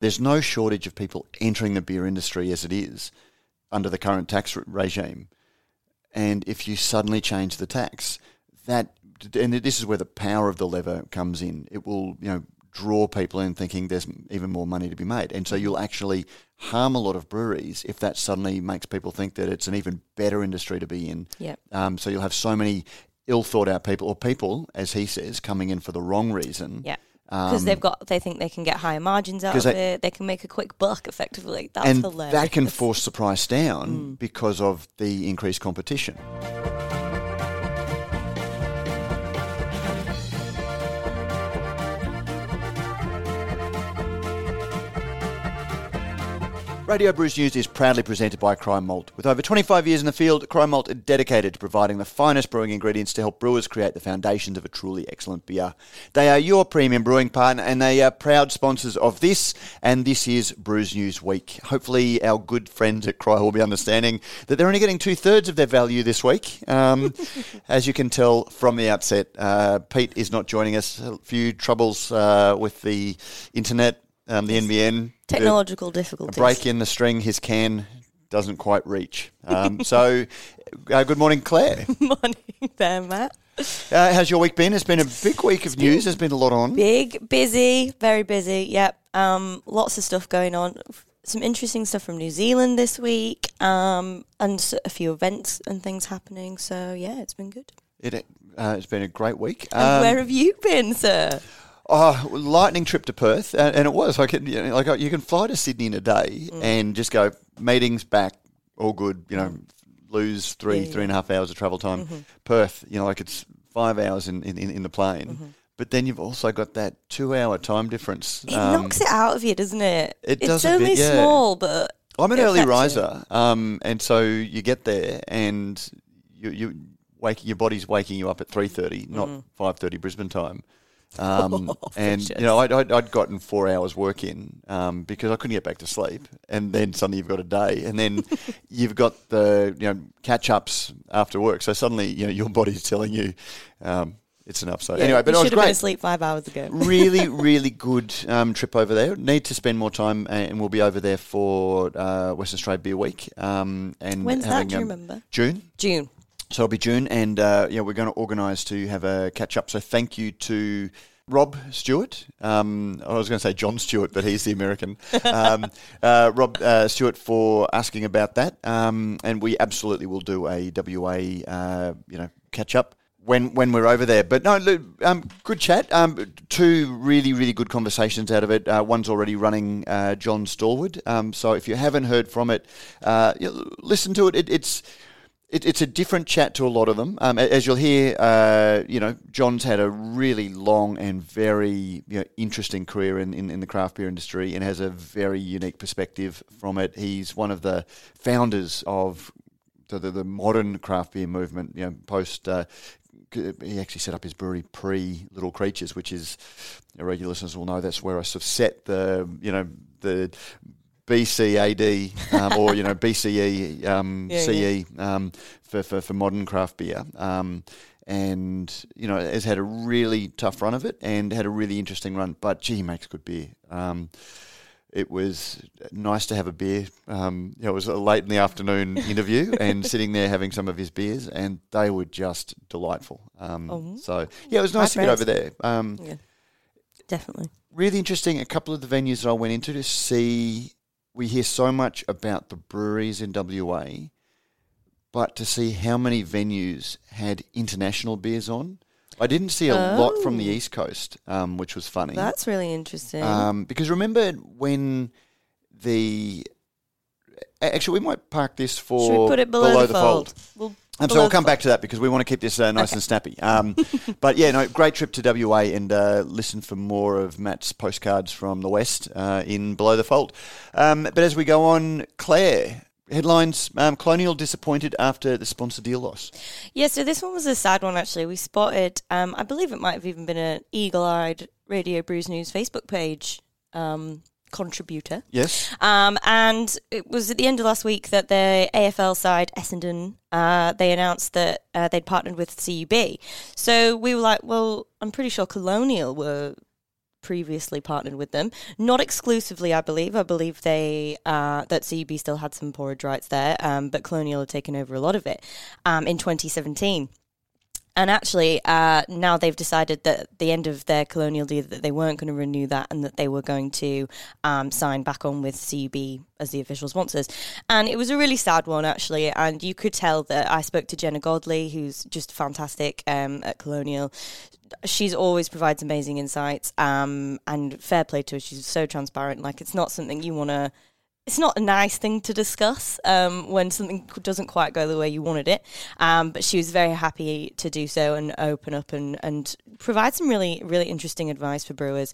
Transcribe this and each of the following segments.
there's no shortage of people entering the beer industry as it is under the current tax regime. And if you suddenly change the tax, that and this is where the power of the lever comes in. It will, you know, draw people in thinking there's even more money to be made. And so you'll actually harm a lot of breweries if that suddenly makes people think that it's an even better industry to be in. Yep. Um, so you'll have so many ill thought out people, or people, as he says, coming in for the wrong reason. Yeah. Because Um, they've got, they think they can get higher margins out of they- it. They can make a quick buck, effectively. That's and hilarious. that can force the price down Mm. because of the increased competition. Radio Brews News is proudly presented by Cryer Malt. With over 25 years in the field, Cryer Malt are dedicated to providing the finest brewing ingredients to help brewers create the foundations of a truly excellent beer. They are your premium brewing partner and they are proud sponsors of this and this year's Brews News Week. Hopefully, our good friends at Cryer will be understanding that they're only getting two thirds of their value this week. Um, as you can tell from the outset, uh, Pete is not joining us. A few troubles uh, with the internet, um, the NBN. Technological A difficulties. break in the string, his can doesn't quite reach. Um, so, uh, good morning, Claire. Morning there, Matt. Uh, how's your week been? It's been a big week of news. There's been a lot on. Big, busy, very busy. Yep. Um, lots of stuff going on. Some interesting stuff from New Zealand this week, um, and a few events and things happening. So yeah, it's been good. It, uh, it's been a great week. And Um, where have you been, sir? Oh, lightning trip to Perth, and, and it was like you know, like you can fly to Sydney in a day Mm. and just go meetings back, all good. You know, lose three Yeah, three and a half hours of travel time. Mhm. Perth, you know, like it's five hours in in, in the plane. Mm-hmm. But then you've also got that two hour time difference. It Um, knocks it out of you, doesn't it? it it's only bit, yeah. small, but I'm an early riser, um, and so you get there and you you wake your body's waking you up at three thirty, not Mhm. five thirty Brisbane time. Um, Oh, and you know, I'd, I'd, I'd gotten four hours work in um, because I couldn't get back to sleep, and then suddenly you've got a day, and then you've got the you know catch ups after work. So suddenly you know your body's telling you um, it's enough. So Yeah, anyway, but you it was should have been great asleep five hours ago. really, really good um, trip over there. Need to spend more time, and we'll be over there for uh, Western Australia Beer Week. Um, and When's that? Do you um, remember? June. June. So it'll be June, and uh, yeah, we're going to organise to have a catch up. So thank you to Rob Stewart. Um, I was going to say John Stewart, but he's the American. Um, uh, Rob uh, Stewart for asking about that, um, and we absolutely will do a WA, uh, you know, catch up when when we're over there. But no, um, good chat. Um, two really really good conversations out of it. Uh, one's already running, uh, John Stallwood. Um, so if you haven't heard from it, uh, listen to it. it it's it, it's a different chat to a lot of them. Um, as you'll hear, uh, you know, John's had a really long and very you know, interesting career in, in, in the craft beer industry and has a very unique perspective from it. He's one of the founders of the, the, the modern craft beer movement, you know, post. Uh, he actually set up his brewery pre Little Creatures, which is, regular listeners will know that's where I sort of set the, you know, the BCAD um, or you know BCE um, Yeah, CE um, for, for for modern craft beer. Um, and you know has had a really tough run of it and had a really interesting run. But gee, he makes good beer. Um, it was nice to have a beer. Um, you know, it was a late in the afternoon interview and sitting there having some of his beers, and they were just delightful. Um, Oh. So yeah, it was nice to get over there. Um, Yeah, definitely. really interesting. A couple of the venues that I went into to see, we hear so much about the breweries in WA, but to see how many venues had international beers on, I didn't see a lot from the Oh. East Coast, um, which was funny. That's really interesting. Um, because remember when the actually we might park this for Should we put it below, the, fold? We'll, um, so we'll come back to that because we want to keep this uh, nice Okay. and snappy. Um, but yeah, no, great trip to WA and uh, listen for more of Matt's postcards from the West uh, in Below the Fold. Um, but as we go on, Claire, headlines um, Colonial disappointed after the sponsor deal loss. Yeah, so this one was a sad one actually. We spotted, um, I believe it might have even been an eagle eyed Radio Brews News Facebook page um, contributor. Yes. Um, and it was at the end of last week that the AFL side, Essendon, uh, they announced that uh, they'd partnered with CUB. So we were like, well, I'm pretty sure Colonial were previously partnered with them, not exclusively, I believe. I believe they uh, that CUB still had some pouring rights there, um, but Colonial had taken over a lot of it um, in 2017. And actually, uh, now they've decided that the end of their colonial deal that they weren't going to renew that and that they were going to um, sign back on with CUB as the official sponsors. And it was a really sad one, actually. And you could tell that I spoke to Jenna Godley, who's just fantastic um, at Colonial. She's always provides amazing insights um, and fair play to her. She's so transparent. Like, it's not something you want to it's not a nice thing to discuss um, when something doesn't quite go the way you wanted it. Um, but she was very happy to do so and open up and, and provide some really, really interesting advice for brewers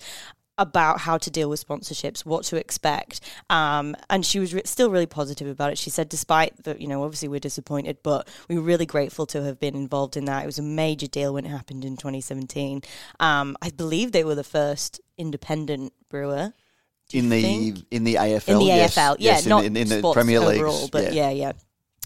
about how to deal with sponsorships, what to expect. Um, and she was re- still really positive about it. She said, despite that, you know, obviously we're disappointed, but we were really grateful to have been involved in that. It was a major deal when it happened in 2017. Um, I believe they were the first independent brewer in the think? in the AFL, in the yes, AFL. Yeah, yes, not in, the- in the Premier League, overall, but yeah, yeah.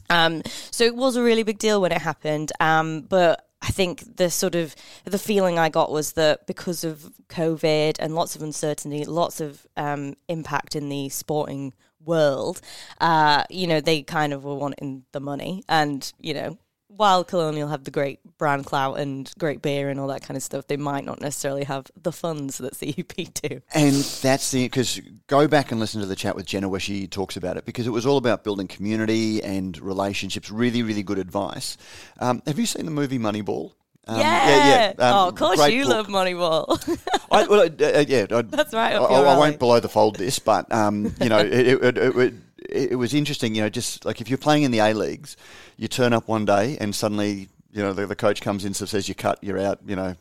Um, so it was a really big deal when it happened. Um, but I think the sort of the feeling I got was that because of COVID and lots of uncertainty, lots of um, impact in the sporting world, uh, you know, they kind of were wanting the money, and you know. While Colonial have the great brand clout and great beer and all that kind of stuff, they might not necessarily have the funds that CUB do. And that's the because go back and listen to the chat with Jenna where she talks about it because it was all about building community and relationships. Really, really good advice. Um, have you seen the movie Moneyball? Um, yeah, Um, oh, of course you book. love Moneyball. I, well, uh, uh, yeah, I, That's right I, I, I won't below the fold this, but um, you know, it, it, it, it, it was interesting. You know, just like if you're playing in the A leagues, you turn up one day and suddenly, you know, the, the coach comes in and says you're cut, you're out. You know,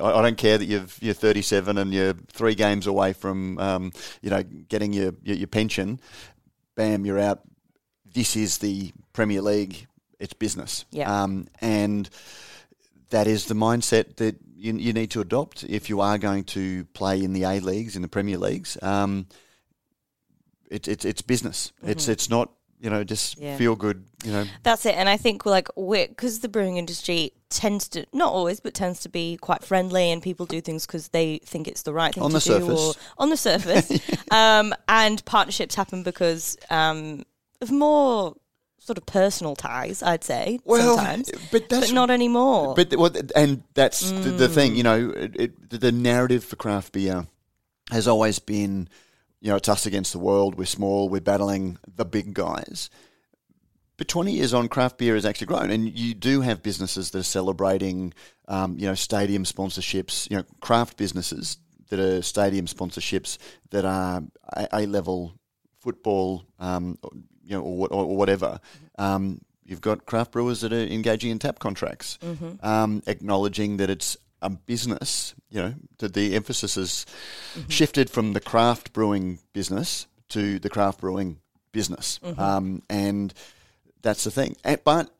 I, I don't care that you've, you're 37 and you're three games away from, um, you know, getting your, your your pension. Bam, you're out. This is the Premier League. It's business. Yeah. Um, and that is the mindset that you, you need to adopt if you are going to play in the A leagues, in the Premier Leagues. Um, it, it, it's business. It's it's not you know just Mm-hmm. Yeah. feel good. You know, That's it. And I think like we're because the brewing industry tends to not always, but tends to be quite friendly, and people do things because they think it's the right thing On to the do, surface. or on the surface. um, and partnerships happen because um, of more sort of personal ties, I'd say sometimes, but but not anymore. But well, and that's the, the Mm. thing, you know, it, it, the narrative for craft beer has always been, you know, it's us against the world. We're small. We're battling the big guys. But 20 years on, craft beer has actually grown, and you do have businesses that are celebrating, um, you know, stadium sponsorships. You know, craft businesses that are stadium sponsorships that are a level football, um, you know, or, or whatever. Um, you've got craft brewers that are engaging in tap contracts, um, acknowledging that it's a business. You know, that the emphasis has shifted from the craft brewing business to the craft brewing business, um, and that's the thing. But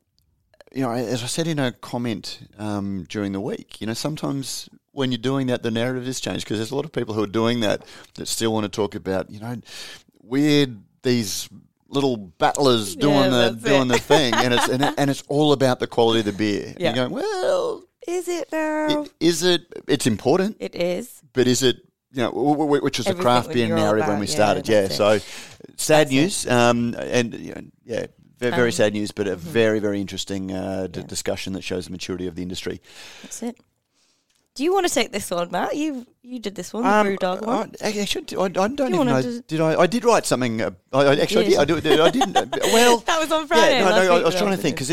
you know, as I said in a comment um, during the week, you know, sometimes when you're doing that, the narrative has changed because there's a lot of people who are doing that that still want to talk about, you know, weird these little battlers doing Yeah, the doing it. the thing, and it's and, it, and it's all about the quality of the beer. And Yeah. You're going, well, is it now? it, is it? It's important, it is. but is it? You know, which was the Everything craft that beer narrative when we started. Yeah, it. so sad That's news, um, and you know, yeah, very, very Um, sad news, but a mhm. very very interesting uh, d- Yeah. discussion that shows the maturity of the industry. That's it. Do you want to take this one, Matt? You you did this one, the Um, Brewdog one. I, I, actually, I, I don't You even know. Did I? I did write something. Uh, I, I actually did. I did. I, did, I didn't. uh, well, that was on Friday. yeah, no, no. I, was trying to think because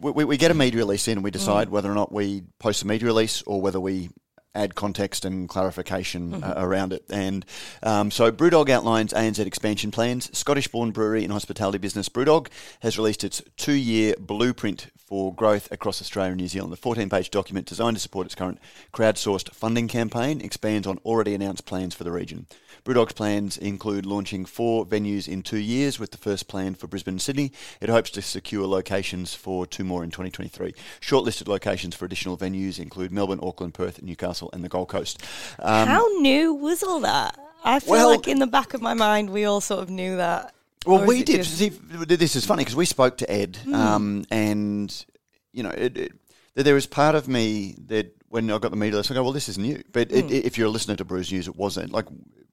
we, we get a media release in and we Mm. decide whether or not we post a media release or whether we add context and clarification Mm-hmm. uh, around it. And um, so Brewdog outlines ANZ expansion plans. Scottish-born brewery and hospitality business Brewdog has released its two-year blueprint for growth across Australia and New Zealand. The 14-page document designed to support its current crowdsourced funding campaign expands on already announced plans for the region. Brewdog's plans include launching four venues in two years, with the first planned for Brisbane and Sydney. It hopes to secure locations for two more in 2023. Shortlisted locations for additional venues include Melbourne, Auckland, Perth, Newcastle, and the Gold Coast. Um, How new was all that? I feel well- like in the back of my mind, we all sort of knew that. Well, we did. just- See, this is funny because we spoke to Ed, Hmm. um, and you know, it, it, there is part of me that when I got the media list, I go, well, this is new. But Hmm. it, if you're a listener to Brews News, it wasn't like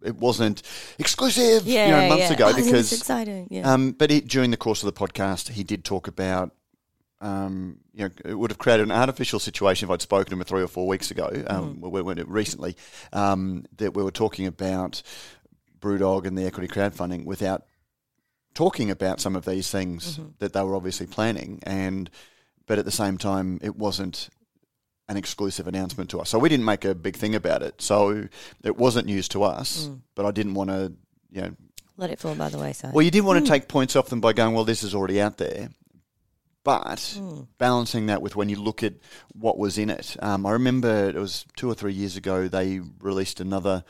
it wasn't exclusive, Yeah, you know, months yeah. ago Oh, because exciting. Yeah. um, but he, during the course of the podcast, he did talk about, um, you know, it would have created an artificial situation if I'd spoken to him three or four weeks ago, um, Mm. when it, recently, um, that we were talking about Brewdog and the equity crowdfunding without talking about some of these things Mm-hmm. that they were obviously planning, and but at the same time, it wasn't an exclusive announcement to us. So we didn't make a big thing about it. So it wasn't news to us, Mm. but I didn't want to, you know, Let it fall by the wayside. well, you didn't want Hmm. to take points off them by going, well, this is already out there. But Hmm. balancing that with when you look at what was in it, um, I remember it was two or three years ago they released another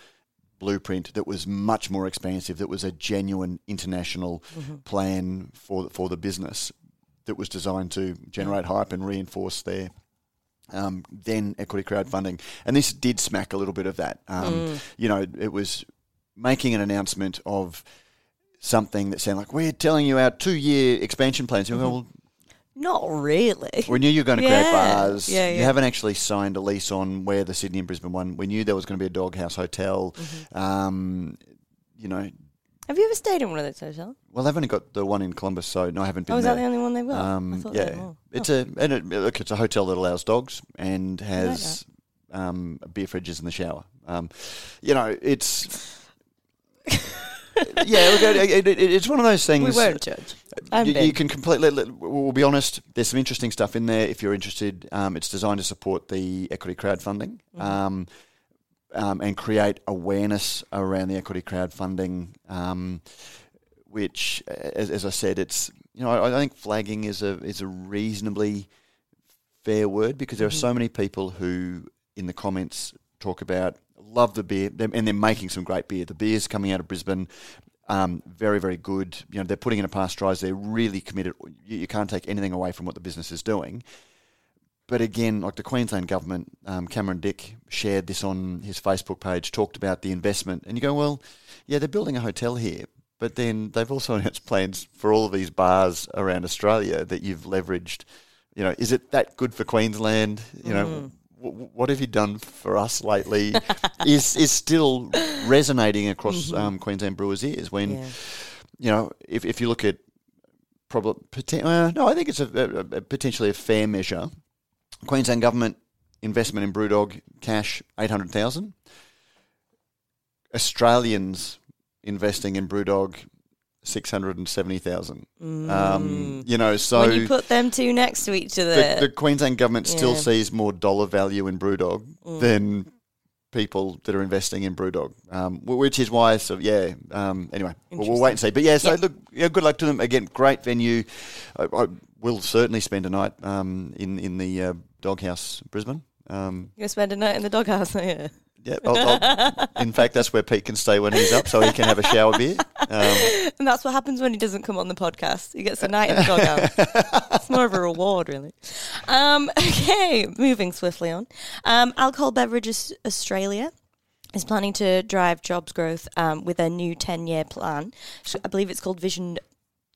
blueprint that was much more expansive. That was a genuine international Mm-hmm. plan for for the business that was designed to generate hype and reinforce their um, then equity crowdfunding. And this did smack a little bit of that. Um, Mm. You know, it was making an announcement of something that sounded like we're telling you our two year expansion plans. Go, well, Not really. we knew you were going to create Yeah. bars. Yeah, You yeah. haven't actually signed a lease on where the Sydney and Brisbane one. We knew there was going to be a doghouse hotel. Mm-hmm. Um, you know, Have you ever stayed in one of those hotels? well, they've only got the one in Columbus, so no, I haven't been Oh, is there. that the only one they've got? I Um, thought they yeah, it's Oh. a and it, look, it's a hotel that allows dogs and has um, beer fridges in the shower. Um, you know, it's yeah, it, it, it's one of those things. we won't judge. You, you can completely. We'll be honest. There's some interesting stuff in there. If you're interested, um, it's designed to support the equity crowdfunding Mm-hmm. um, um, and create awareness around the equity crowdfunding. Um, which, as, as I said, it's you know I, I think flagging is a is a reasonably fair word because there are Mm-hmm. so many people who in the comments talk about love the beer and they're making some great beer. The beer's coming out of Brisbane. Um, very, very good. You know, they're putting in a pasteurise. They're really committed. You, you can't take anything away from what the business is doing. But again, like the Queensland government, um, Cameron Dick shared this on his Facebook page, talked about the investment, and you go, well, yeah, they're building a hotel here, but then they've also announced plans for all of these bars around Australia that you've leveraged. You know, is it that good for Queensland? You know, w- what have you done for us lately? is is still resonating across um, Queensland brewers' ears when Yeah. you know if if you look at probably uh, no, I think it's a, a, a potentially a fair measure. Queensland government investment in BrewDog cash eight hundred thousand. Australians investing in BrewDog six hundred and seventy thousand. Um, you know, so Mm. when you put them two next to each other, the, the Queensland government still Yeah. Mm. sees more dollar value in BrewDog than people that are investing in BrewDog, um, which is why, so yeah. Um, anyway, we'll, we'll wait and see. But yeah, so Yeah. look, yeah, good luck to them again. Great venue. I, I will certainly spend a night um, in in the uh, Doghouse Brisbane. Um, you're spend a night in the doghouse. Yeah. Yeah, I'll, I'll, in fact, that's where Pete can stay when he's up, so he can have a shower beer. Um, And that's what happens when he doesn't come on the podcast. He gets a night in the doghouse. it's more of a reward, really. Um, okay, moving swiftly on. Um, Alcohol Beverages Australia is planning to drive jobs growth um, with a new 10 year plan. I believe it's called Vision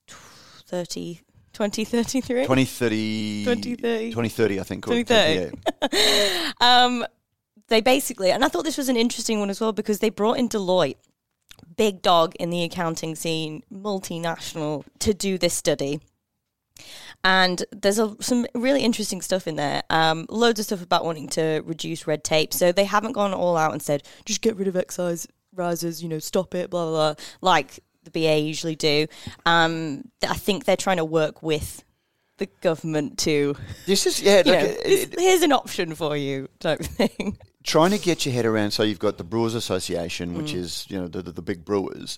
30, 2033. 2030, 2030. 2030, I think. or- 2030. Yeah. Um, they basically, and I thought this was an interesting one as well because they brought in Deloitte, big dog in the accounting scene, multinational, to do this study. And there's a, some really interesting stuff in there. Um, loads of stuff about wanting to reduce red tape. So they haven't gone all out and said, just get rid of excise rises, you know, stop it, blah, blah, blah, like the BA usually do. Um, I think they're trying to work with the government to, This is, yeah, look, know, it- it- here's an option for you type thing. Trying to get your head around. So you've got the Brewers Association, which Mm. is you know the, the, the big brewers,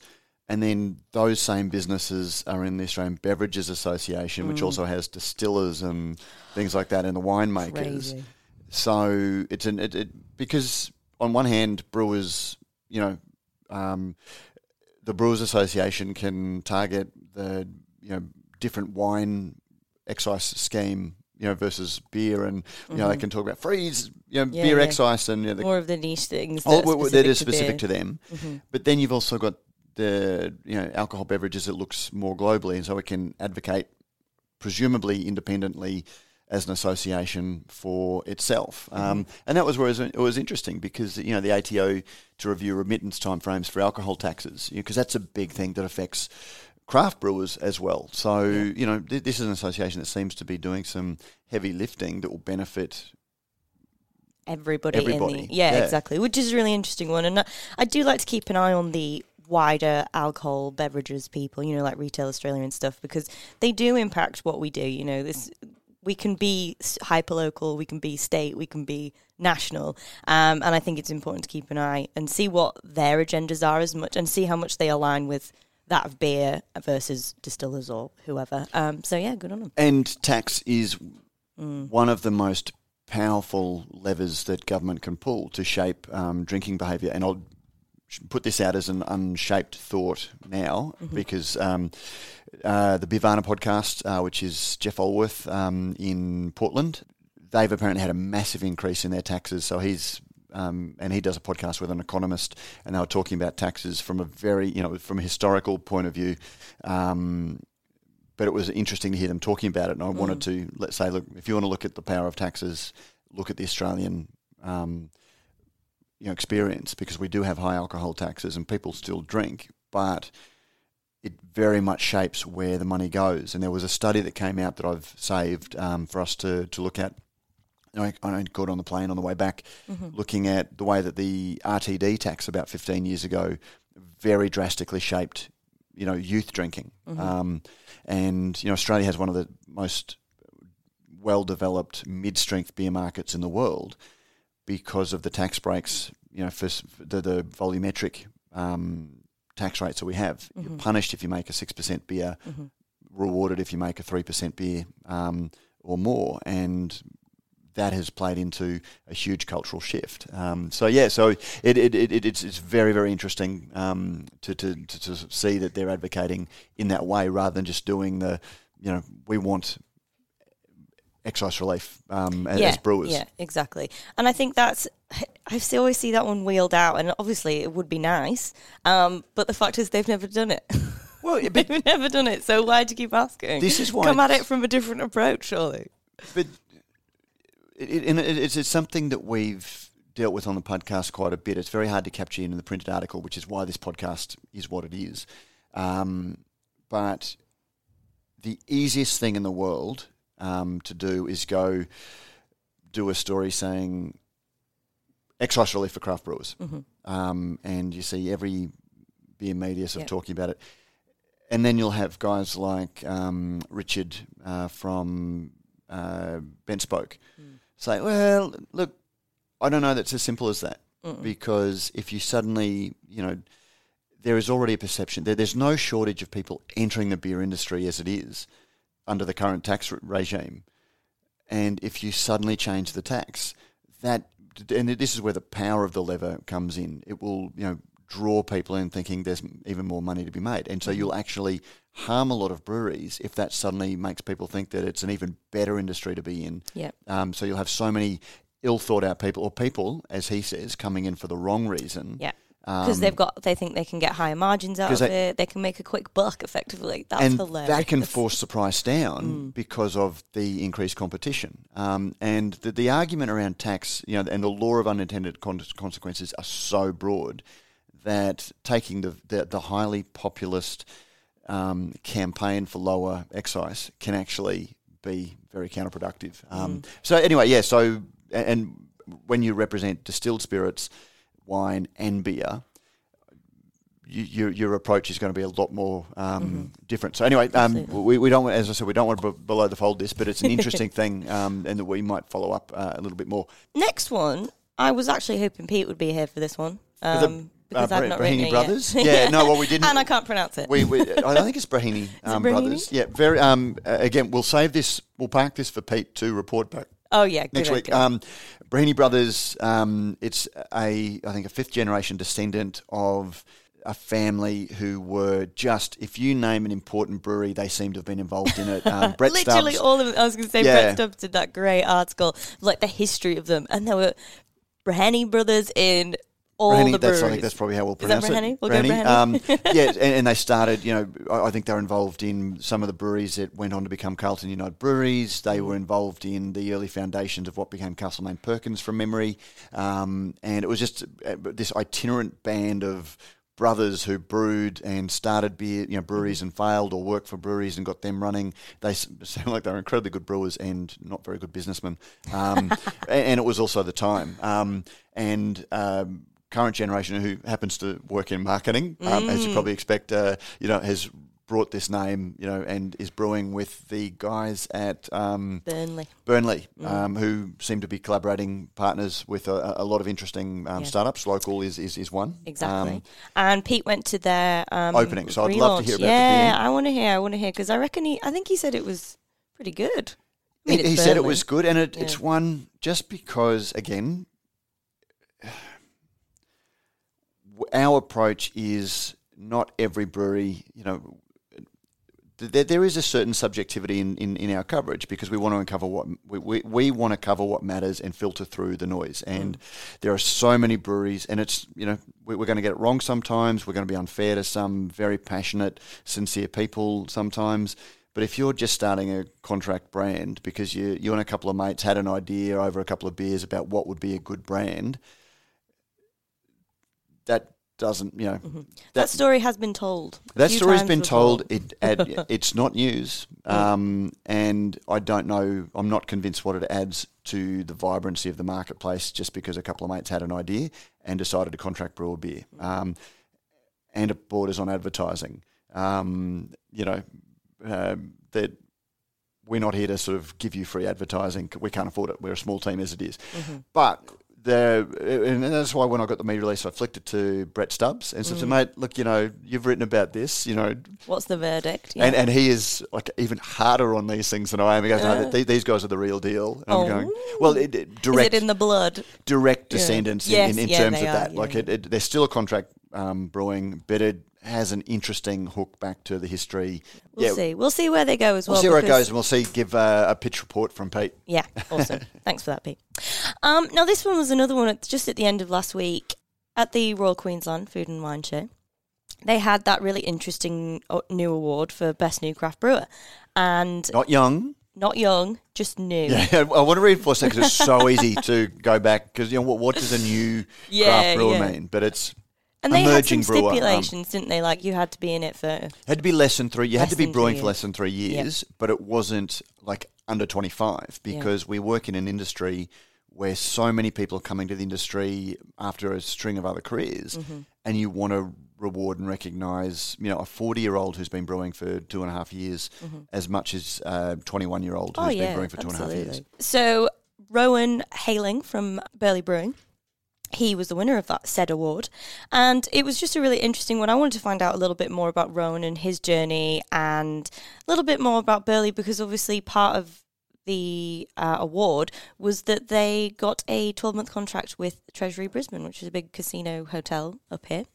and then those same businesses are in the Australian Beverages Association, which also has distillers and things like that, and the winemakers. Crazy. So it's an it, it because on one hand, brewers, you know, um, the Brewers Association can target the you know different wine excise scheme, you know, versus beer, and you know they can talk about freeze, you know, Mm-hmm. Yeah, beer yeah. excise, and you know, the More of the niche things. Oh, That, are that is to specific beer. to them. But then you've also got the you know alcohol beverages that looks more globally, and so it can advocate presumably independently as an association for itself. Um, and that was where it was, it was interesting because you know the ATO to review remittance timeframes for alcohol taxes because that's a big thing that affects craft brewers as well. So you know th- this is an association that seems to be doing some heavy lifting that will benefit everybody, Everybody, in the yeah, yeah. exactly which is a really interesting one and I, I do like to keep an eye on the wider alcohol beverages people you know like retail australia and stuff because they do impact what we do you know this we can be hyper local we can be state we can be national um, and i think it's important to keep an eye and see what their agendas are as much and see how much they align with that of beer versus distillers or whoever um, so yeah good on them And tax is Mm. one of the most powerful levers that government can pull to shape um, drinking behaviour. And I'll put this out as an unshaped thought now Mm-hmm. because um, uh, the Beervana podcast, uh, which is Jeff Alworth um, in Portland, they've apparently had a massive increase in their taxes. So he's um, and he does a podcast with an economist, and they were talking about taxes from a very, you know, from a historical point of view. Um, but it was interesting to hear them talking about it. And I wanted to let's say, look, if you want to look at the power of taxes, look at the Australian, um, you know, experience because we do have high alcohol taxes and people still drink, but it very much shapes where the money goes. And there was a study that came out that I've saved um, for us to to look at. I, I got on the plane on the way back, looking at the way that the RTD tax about 15 years ago very drastically shaped, you know, youth drinking. Um, and you know, Australia has one of the most well-developed mid-strength beer markets in the world because of the tax breaks. You know, for the, the volumetric um, tax rates that we have. You're punished if you make a six percent beer, rewarded if you make a three percent beer um, or more, and that has played into a huge cultural shift. Um, so yeah, so it, it, it, it's it's very very interesting um, to, to, to to see that they're advocating in that way rather than just doing the you know we want excise relief um, as, as brewers. Yeah, exactly. And I think that's I see- always see that one wheeled out, and obviously it would be nice. Um, but the fact is, they've never done it. Well, yeah, but they've never done it. So why do you keep asking? This is why come at it from a different approach, surely. but it, and it- it's, it's something that we've dealt with on the podcast quite a bit. It's very hard to capture in the printed article, which is why this podcast is what it is. Um, but the easiest thing in the world um, to do is go do a story saying excise relief for craft brewers, um, and you see every beer media sort of Yep. talking about it. And then you'll have guys like um, Richard uh, from uh, BentSpoke say, well, look, I don't know that's as simple as that. Because if you suddenly, you know, there is already a perception, there, there's no shortage of people entering the beer industry as it is under the current tax re- regime. And if you suddenly change the tax, that, and this is where the power of the lever comes in, it will, you know, draw people in thinking there's even more money to be made. And so you'll actually harm a lot of breweries if that suddenly makes people think that it's an even better industry to be in. Yep. Um, so you'll have so many ill thought out people, or people, as he says, coming in for the wrong reason. Yeah. Because they've got, they think they can get higher margins out of they- it. They can make a quick buck, effectively. That's and hilarious. that can force the price down because of the increased competition. Um, and the, the argument around tax, you know, and the law of unintended con- consequences are so broad that taking the the, the highly populist um, campaign for lower excise can actually be very counterproductive. Um, So anyway, yeah. So and when you represent distilled spirits, wine, and beer, you, your your approach is going to be a lot more um, different. So anyway, um, we, we don't want- as I said we don't want to b- below the fold this, but it's an interesting thing, um, and that we might follow up uh, a little bit more. Next one, I was actually hoping Pete would be here for this one. Um, because uh, I've not Brahini it brothers, yeah, no, well we didn't. and I can't pronounce it. we, we, I don't think it's Brahini um, Brahini? brothers. Yeah, very. Um, again, we'll save this. We'll park this for Pete to report back oh, yeah. Good next week. Um, Brahini Brothers. Um, it's a I think a fifth generation descendant of a family who were just if you name an important brewery, they seem to have been involved in it. Um, Brett Literally Stubbs. all of them. I was going to say Yeah. Brett Stubbs did that great article, like the history of them, and there were Braheny brothers in all the that's, breweries. I think that's probably how we'll Is that pronounce it. We'll Um, yeah, and, and they started, you know, I, I think they were involved in some of the breweries that went on to become Carlton United Breweries. They were involved in the early foundations of what became Castlemaine Perkins from memory. Um, and it was just uh, this itinerant band of brothers who brewed and started beer, you know, breweries and failed or worked for breweries and got them running. They sound like they were incredibly good brewers and not very good businessmen. Um, and it was also the time. Um, and um, current generation who happens to work in marketing, um, as you probably expect, uh, you know, has brought this name, you know, and is brewing with the guys at um, Burnley. Burnley, um, who seem to be collaborating partners with a, a lot of interesting um, Yeah. startups. Local is, is, is one. Exactly. Um, and Pete went to their um, Opening, so I'd love to hear about Yeah. I want to hear. I want to hear because I reckon he. I think he said it was pretty good. I mean, he he said it was good, and it, Yeah. it's one just because, again, our approach is not every brewery, you know. There, there is a certain subjectivity in, in, in our coverage because we want to uncover what we, we, we want to cover what matters and filter through the noise. And mm. there are so many breweries, and it's you know we, we're going to get it wrong sometimes. We're going to be unfair to some very passionate, sincere people sometimes. But if you're just starting a contract brand because you you and a couple of mates had an idea over a couple of beers about what would be a good brand, that doesn't you know That, that story has been told. that story's been before. told. It ad, it's not news, um, and I don't know. I'm not convinced what it adds to the vibrancy of the marketplace just because a couple of mates had an idea and decided to contract brew a beer, um, and it borders on advertising. Um, you know um, that we're not here to sort of give you free advertising. We can't afford it. We're a small team as it is. But the and that's why when I got the media release, I flicked it to Brett Stubbs and said, mm. "Mate, look, you know, you've written about this, you know." What's the verdict? And, and he is like even harder on these things than I am. He goes, no, th- these guys are the real deal. And I'm Oh. going, well, it, it- Is direct, it in the blood? direct Yeah. descendants Yes, in, in, in yeah, terms of are, that. yeah, like. It, it, there's still a contract um, brewing, but it has an interesting hook back to the history. We'll yeah, see. We'll see where they go as well. we'll well. see where it goes, and we'll see. Give uh, a pitch report from Pete. Yeah, awesome. Thanks for that, Pete. Um, now, this one was another one at, just at the end of last week at the Royal Queensland Food and Wine Show. They had that really interesting uh, new award for Best New Craft Brewer. And Not young. not young, just new. Yeah, I want to reinforce that because it's so easy to go back because you know what, what does a new Yeah, craft brewer yeah. mean? But it's And they had emerging some brewer. um, stipulations, didn't they? Like you had to be in it for. had to be less than three. You had to be brewing for less than three years, but it wasn't like under twenty five because we work in an industry where so many people are coming to the industry after a string of other careers, Mm-hmm. and you want to reward and recognise, you know, a forty year old who's been brewing for two and a half years as much as a twenty one year old who's Mm-hmm. Oh, been brewing for two and a half years. So, Rowan Hailing from Burleigh Brewing. He was the winner of that said award. And it was just a really interesting one. I wanted to find out a little bit more about Rowan and his journey and a little bit more about Burleigh because obviously part of the uh, award was that they got a 12 month contract with Treasury Brisbane, which is a big casino hotel up here.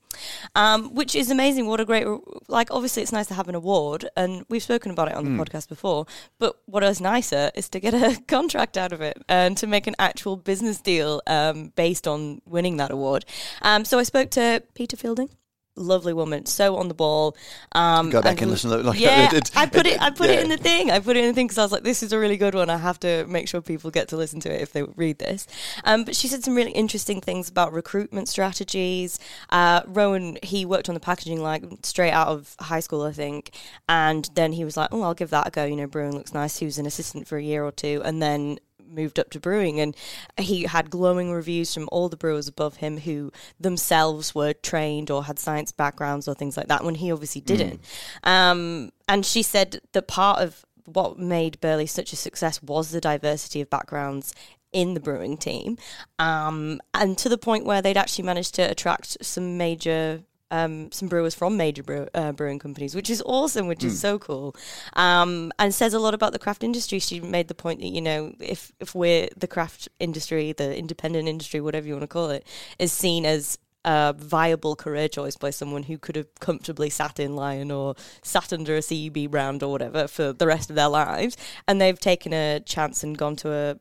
Um, which is amazing. What a great, like, obviously, it's nice to have an award, and we've spoken about it on the podcast before. But what is nicer is to get a contract out of it and to make an actual business deal um, based on winning that award. Um, so I spoke to Peta Fielding. Lovely woman, so on the ball. Um, Go back and we- listen to it, like, yeah, it- it- I put it. I put it in the thing. I put it in the thing because I was like, "This is a really good one. I have to make sure people get to listen to it if they read this." Um, but she said some really interesting things about recruitment strategies. Uh, Rowan, he worked on the packaging like straight out of high school, I think, and then he was like, "Oh, I'll give that a go." You know, brewing looks nice. He was an assistant for a year or two, and then moved up to brewing and he had glowing reviews from all the brewers above him who themselves were trained or had science backgrounds or things like that when he obviously didn't. Um, and she said that part of what made Burleigh such a success was the diversity of backgrounds in the brewing team um, and to the point where they'd actually managed to attract some major um, some brewers from major brew, uh, brewing companies, which is awesome, which is so cool, um, and says a lot about the craft industry. She made the point that you know if if we're the craft industry, the independent industry, whatever you want to call it, is seen as a viable career choice by someone who could have comfortably sat in Lion or sat under a CUB brand or whatever for the rest of their lives, and they've taken a chance and gone to a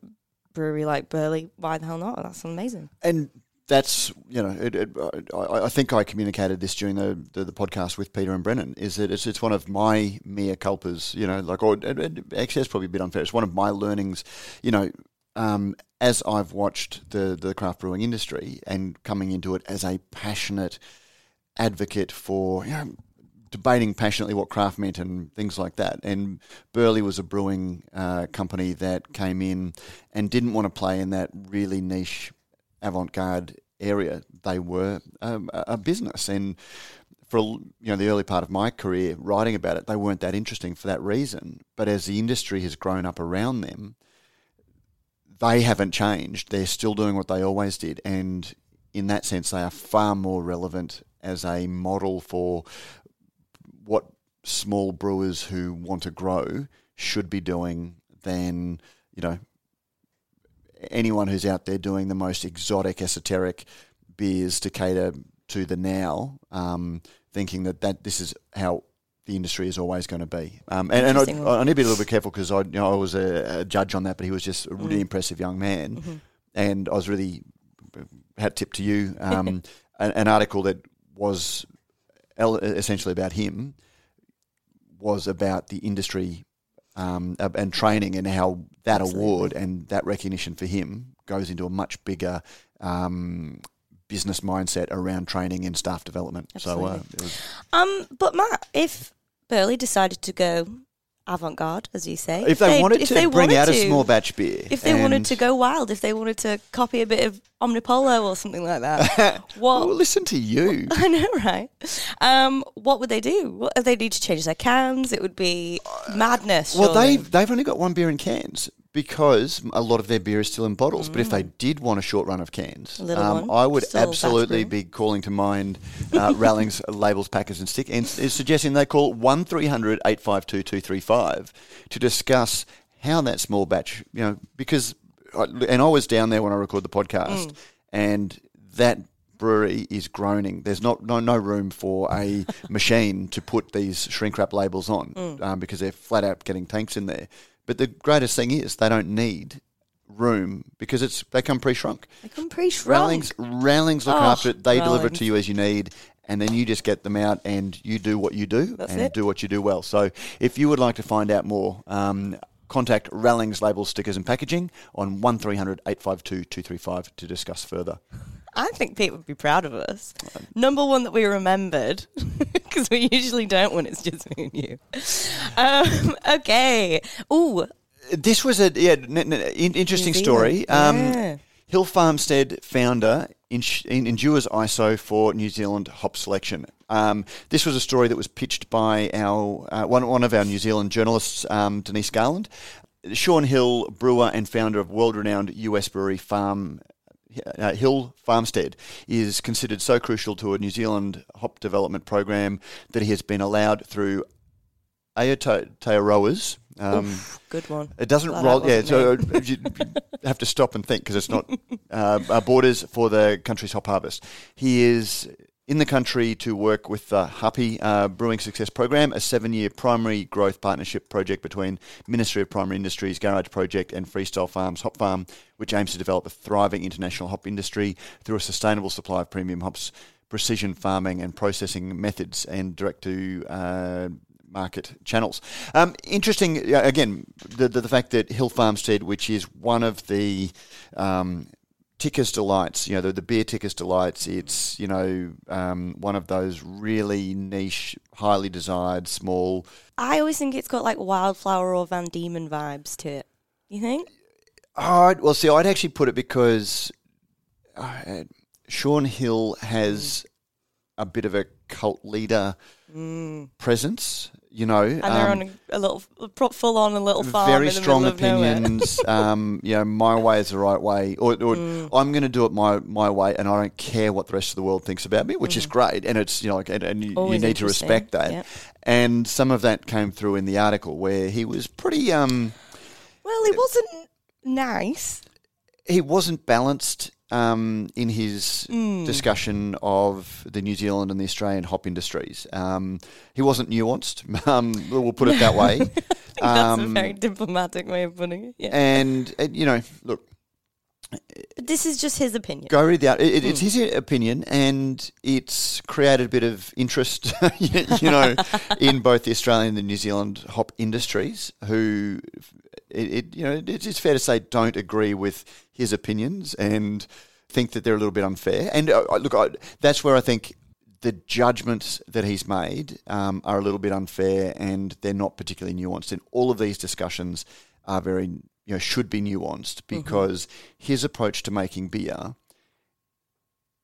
brewery like Burleigh. Why the hell not? That's amazing. And that's you know, it, it, I, I think I communicated this during the, the, the podcast with Peta and Brennan. Is that it's it's one of my mea culpas, you know, like or actually that's probably a bit unfair. It's one of my learnings, you know, um, as I've watched the the craft brewing industry and coming into it as a passionate advocate for you know debating passionately what craft meant and things like that. And Burleigh was a brewing uh, company that came in and didn't want to play in that really niche avant-garde area. They were um, a business, and for you know the early part of my career writing about it, they weren't that interesting for that reason. But as the industry has grown up around them, they haven't changed. They're still doing what they always did, and in that sense, they are far more relevant as a model for what small brewers who want to grow should be doing than you know anyone who's out there doing the most exotic, esoteric beers to cater to the now, um, thinking that, that this is how the industry is always going to be. Um, and, and I, I, need to be a little bit careful because I, you know, I was a, a, judge on that, but he was just a really mm. impressive young man, mm-hmm. and I was really hat tip to you. Um, an, an, article that was essentially about him was about the industry um, and training and how that Absolutely. award and that recognition for him goes into a much bigger um, business mindset around training and staff development. Absolutely. So, uh, um, but Matt, if Burleigh decided to go avant-garde, as you say. If they, they wanted to they bring wanted out to, a small batch beer, if they wanted to go wild, if they wanted to copy a bit of Omnipollo or something like that, what? well, listen to you. I know, right? Um, what would they do? What if they need to change their cans? It would be madness. Well, they they've only got one beer in cans because a lot of their beer is still in bottles. Mm. But if they mm. did want a short run of cans, um, I would still absolutely be calling to mind uh, Rallings labels, packers, and stick, and is suggesting they call one 852 235 to discuss how that small batch, you know, because, I, and I was down there when I recorded the podcast, mm. and that brewery is groaning. There's not no, no room for a machine to put these shrink wrap labels on mm. um, because they're flat out getting tanks in there. But the greatest thing is they don't need room because it's they come pre-shrunk. They come pre-shrunk. Rallings look oh, after it. They deliver it to you as you need, and then you just get them out and you do what you do That's and it. do what you do well. So if you would like to find out more, um, contact Rallings Labels, Stickers and Packaging on 1300 852 235 to discuss further. I think Pete would be proud of us. Number one that we remembered, because we usually don't when it's just me and you. Um, okay. Ooh. This was a yeah n- n- interesting story. Um, yeah. Hill Farmstead founder in, in, endures ISO for New Zealand hop selection. Um, this was a story that was pitched by our uh, one one of our New Zealand journalists, um, Denise Garland. Shaun Hill, brewer and founder of world-renowned US brewery Farm uh, Hill Farmstead is considered so crucial to a New Zealand hop development program that he has been allowed through Aotearoa's. Um, Oof, good one. It doesn't roll. Yeah, so you have to stop and think because it's not uh, borders for the country's hop harvest. He is in the country to work with the Hapi uh, Brewing Success Program, a seven-year primary growth partnership project between Ministry of Primary Industries, Garage Project, and Freestyle Farms Hop Farm, which aims to develop a thriving international hop industry through a sustainable supply of premium hops, precision farming and processing methods, and direct to uh, market channels. Um, interesting, again, the, the, the fact that Hill Farmstead, which is one of the um, Tickers Delights, you know, the, the beer Tickers Delights, it's, you know, um, one of those really niche, highly desired, small. I always think it's got like Wildflower or Van Diemen vibes to it. You think? Oh, well, see, I'd actually put it because uh, Shaun Hill has a bit of a cult leader mm. presence you know, and they're um, on a, a, little full on a little farm. Very strong opinions. um, you know, my way is the right way, or, or mm. I'm going to do it my my way, and I don't care what the rest of the world thinks about me, which mm. is great, and it's you know, and, and you, you, need to respect that. Yep. And some of that came through in the article where he was pretty. Um, well, he wasn't nice. He wasn't balanced um, in his mm. discussion of the New Zealand and the Australian hop industries. Um, he wasn't nuanced. Um, we'll put it that way. that's a um, very diplomatic way of putting it. Yeah. And, and, you know, look, But this is just his opinion. Go read the out. It, it's his opinion, and it's created a bit of interest, you know, in both the Australian and the New Zealand hop industries. Who, it, it you know, it's fair to say don't agree with his opinions and think that they're a little bit unfair. And uh, look, I, that's where I think the judgments that he's made um, are a little bit unfair, and they're not particularly nuanced. And all of these discussions are very you know should be nuanced because mm-hmm. his approach to making beer